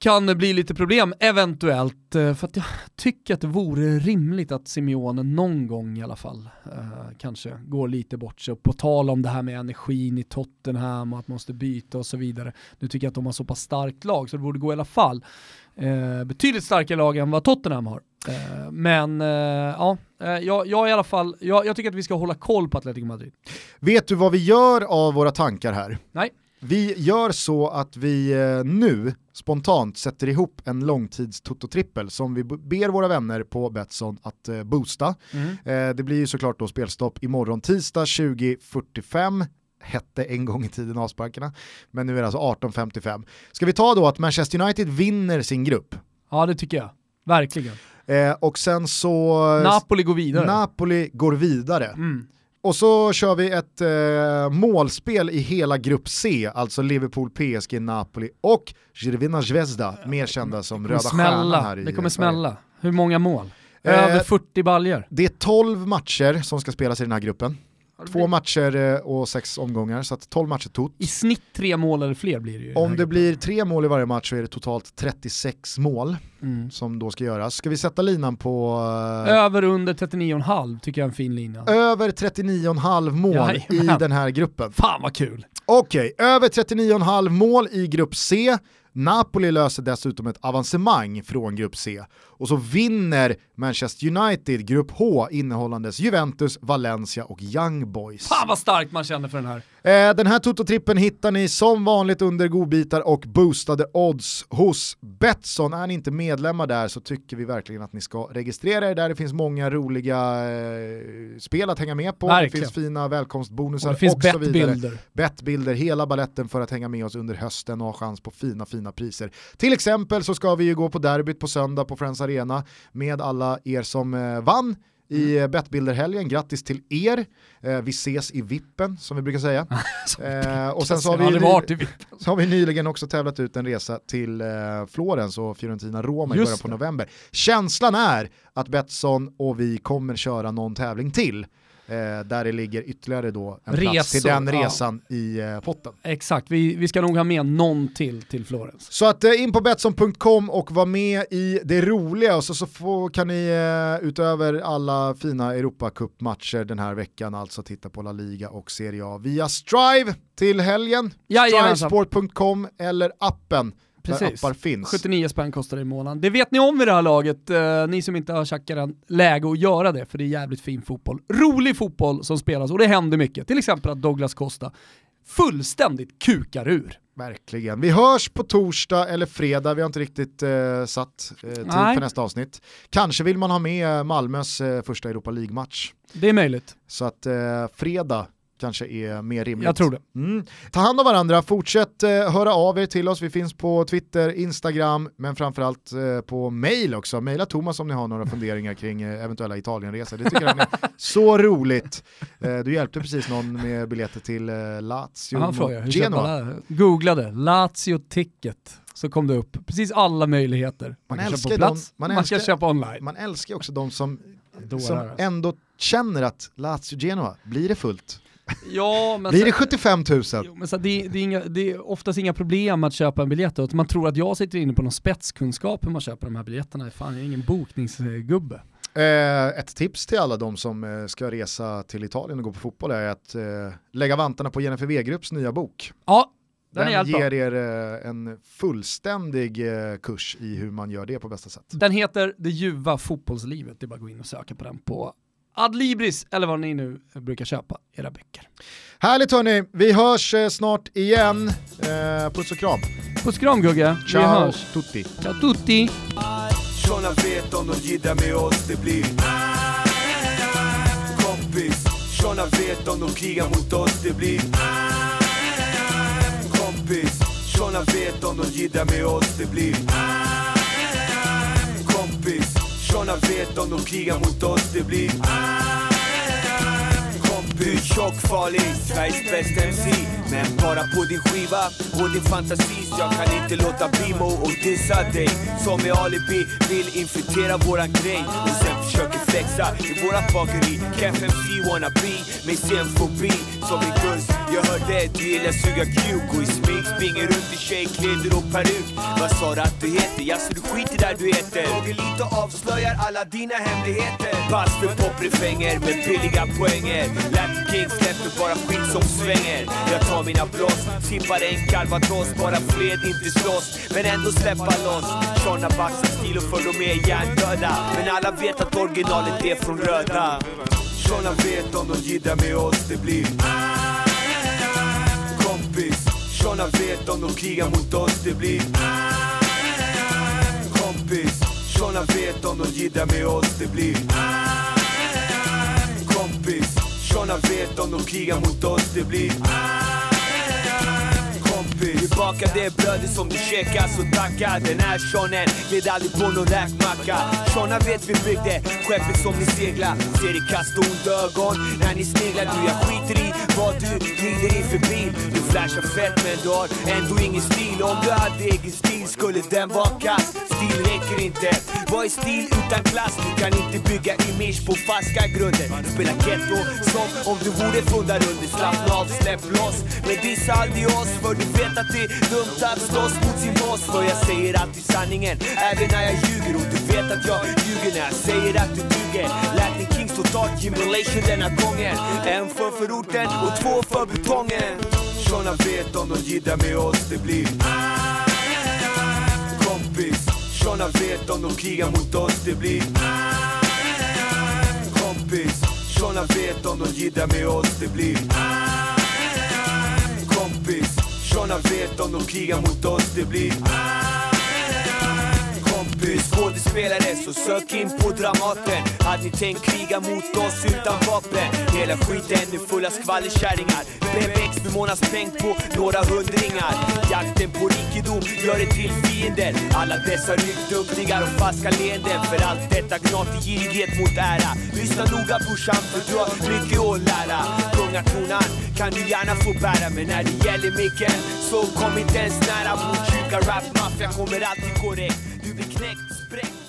Speaker 2: kan bli lite problem, eventuellt, eh, för att jag tycker att det vore rimligt att Simeone någon gång i alla fall eh, kanske går lite bort sig. På tal om det här med energin i Tottenham och att man måste byta och så vidare. Nu tycker jag att de har så pass starkt lag så det borde gå i alla fall. Eh, betydligt starkare lag än vad Tottenham har. Eh, men eh, ja, eh, jag, jag, i alla fall, jag, jag tycker att vi ska hålla koll på Atletico Madrid.
Speaker 1: Vet du vad vi gör av våra tankar här?
Speaker 2: Nej.
Speaker 1: Vi gör så att vi eh, nu spontant sätter ihop en långtids trippel som vi ber våra vänner på Betsson att eh, boosta. Mm. Eh, det blir ju såklart då spelstopp imorgon tisdag 20.45 hette en gång i tiden avsparkarna, men nu är det alltså 18.55. Ska vi ta då att Manchester United vinner sin grupp?
Speaker 2: Ja det tycker jag, verkligen.
Speaker 1: Eh, och sen så...
Speaker 2: Napoli går vidare.
Speaker 1: Napoli går vidare. Mm. Och så kör vi ett eh, målspel i hela grupp C, alltså Liverpool, PSG, Napoli och Girvina Zvezda, mer kända som Röda Stjärnan här i
Speaker 2: Det kommer smälla. Hur många mål? Över eh, 40 baljer.
Speaker 1: Det är 12 matcher som ska spelas i den här gruppen. Två matcher eh, och sex omgångar, så att 12 matcher tot.
Speaker 2: I snitt tre mål eller fler blir det ju.
Speaker 1: Om det blir tre mål i varje match så är det totalt 36 mål mm. som då ska göras. Ska vi sätta linan på...
Speaker 2: Uh... Över under 39,5 tycker jag är en fin lina.
Speaker 1: Över 39,5 mål Jajamän. i den här gruppen.
Speaker 2: Fan vad kul!
Speaker 1: Okej, okay, över 39,5 mål i grupp C. Napoli löser dessutom ett avancemang från grupp C och så vinner Manchester United grupp H innehållandes Juventus, Valencia och Young Boys.
Speaker 2: Fan vad starkt man känner för den här.
Speaker 1: Eh, den här Toto-trippen hittar ni som vanligt under godbitar och boostade odds hos Betsson. Är ni inte medlemmar där så tycker vi verkligen att ni ska registrera er där. Det finns många roliga eh, spel att hänga med på. Verkligen. Det finns fina välkomstbonusar och, det finns och så vidare. Bettbilder, hela balletten för att hänga med oss under hösten och ha chans på fina, fina priser. Till exempel så ska vi ju gå på derbyt på söndag på Friends Arena med alla er som eh, vann i mm. Bettbilderhelgen. Grattis till er. Eh, vi ses i vippen som vi brukar säga. (laughs) eh, och sen så har, vi, så har vi nyligen också tävlat ut en resa till eh, Florens och Fiorentina Roma i början på november. Känslan är att Betsson och vi kommer köra någon tävling till. Eh, där det ligger ytterligare då en Resor, plats till den resan ja. i eh, potten.
Speaker 2: Exakt, vi, vi ska nog ha med någon till till Florens.
Speaker 1: Så att eh, in på Betsson.com och var med i det roliga och så, så får, kan ni utöver alla fina Europacup-matcher den här veckan alltså titta på La Liga och Serie A via Strive till helgen. Strivesport.com eller appen Precis. appar finns.
Speaker 2: 79 spänn kostar det i månaden. Det vet ni om i det här laget, eh, ni som inte har tjackat läge att göra det, för det är jävligt fin fotboll. Rolig fotboll som spelas och det händer mycket. Till exempel att Douglas Costa fullständigt kukar ur.
Speaker 1: Verkligen. Vi hörs på torsdag eller fredag, vi har inte riktigt eh, satt eh, tid Nej. för nästa avsnitt. Kanske vill man ha med Malmös eh, första Europa League-match.
Speaker 2: Det är möjligt.
Speaker 1: Så att eh, fredag kanske är mer rimligt.
Speaker 2: Jag tror det.
Speaker 1: Mm. Ta hand om varandra, fortsätt eh, höra av er till oss, vi finns på Twitter, Instagram, men framförallt eh, på mail också. Maila Thomas om ni har några funderingar kring eh, eventuella Italienresor. Det tycker han är (laughs) så roligt. Eh, du hjälpte precis någon med biljetter till eh, Lazio
Speaker 2: Han frågar, hur
Speaker 1: Genoa.
Speaker 2: Googlade, Lazio Ticket, så kom det upp precis alla möjligheter. Man,
Speaker 1: Man
Speaker 2: kan köpa på plats,
Speaker 1: dem- man
Speaker 2: man, kan
Speaker 1: älskar-
Speaker 2: köpa online.
Speaker 1: Man älskar också de som,
Speaker 2: Dårar,
Speaker 1: som
Speaker 2: alltså.
Speaker 1: ändå känner att Lazio Genoa, blir det fullt?
Speaker 2: Ja, men
Speaker 1: Blir (laughs) det 75 000?
Speaker 2: Jo, men så det, det, är inga, det är oftast inga problem att köpa en biljett. Och man tror att jag sitter inne på någon spetskunskap hur man köper de här biljetterna. Fan, jag är ingen bokningsgubbe.
Speaker 1: Eh, ett tips till alla de som eh, ska resa till Italien och gå på fotboll är att eh, lägga vantarna på Jennifer Wegerupps nya bok.
Speaker 2: Ja, den,
Speaker 1: Den, ger er eh, en fullständig eh, kurs i hur man gör det på bästa sätt.
Speaker 2: Den heter Det ljuva fotbollslivet. Det är bara att gå in och söka på den på Adlibris eller vad ni nu brukar köpa era böcker.
Speaker 1: Härligt hörni, vi hörs eh, snart igen. Eh, puss och kram.
Speaker 2: Puss kram Gugge, vi
Speaker 1: Ciao
Speaker 2: hörs.
Speaker 1: tutti.
Speaker 2: Ciao tutti!
Speaker 3: Såna vet om de jiddar med oss det blir Kompis Såna vet om de krigar mot oss det blir Kompis Såna vet om de jiddar med oss det blir Kompis Såna vet om de krigar mot oss. Det blir Kompis Tjock, farlig, Sveriges bästa MC Men bara på din skiva och din fantasi Så jag kan inte låta bli Mo och dissa dig. Som med alibi vill infiltrera våran grej. Och sen försöker flexa i vårat bageri Keff MC wanna be med scenfobi Som i gus, jag hörde du gillar suga kuk Och i smink, springer runt i tjejkläder och peruk. Vad sa du att du heter? Jaså du skiter där du heter. Roger avslöjar alla dina hemligheter. Pass för poprefänger med billiga poänger. Lär King släpper bara skit som svänger. Jag tar mina blås, sippar en calvados Bara fred, inte slåss, men ändå släppa loss. Tjorna baxar stil och för de är hjärndöda. Men alla vet att originalet är från röda. Tjorna vet om de jiddrar med oss det blir Kompis. Tjorna vet om de krigar mot oss det blir Kompis. Tjorna vet om de jiddrar med oss det blir Kompis. Tjorna vet om de krigar mot oss det blir Kompis. Vi det brödet som du käkar så tacka Den här shonen led aldrig på någon räkmacka. Shona vet vi byggde skeppet som ni segla Ser i kast och onda ögon när ni sneglar. Du jag skiter i vad du glider i för bil Du flashar fett men du har ändå ingen stil. Om du hade egen stil skulle den vara kass. Stil räcker inte. Vad är stil utan klass? Du kan inte bygga image på falska grunder. Spela ghetto som om du vore fundar under. Slappna av, släpp loss. Men dissa aldrig oss för du vet att det är dumt att slåss mot sin boss. För jag säger alltid sanningen även när jag ljuger Och du vet att jag ljuger när jag säger att du duger. Latin Kings totalt Jimrelation denna gången. En för förorten och två för betongen. Såna vet om de jiddrar med oss det blir Kompis. Såna vet om de krigar mot oss det blir Kompis. Såna vet om de jiddrar med oss det blir Kompis. Såna vet om de krigar mot oss det blir du är skådespelare så sök in på Dramaten. Hade ni tänkt kriga mot oss utan vapen? Hela skiten är full av skvallerkärringar. BBX med månadspeng på några hundringar. Jakten på rikedom gör det till fiender Alla dessa ryggdunkningar och falska leenden. För allt detta gnater girighet mot ära. Lyssna noga brorsan för du har mycket att lära. Kungakronan kan du gärna få bära Men när det gäller micken så kom inte ens nära. Botkyrka rap maffia kommer alltid korrekt. Du blir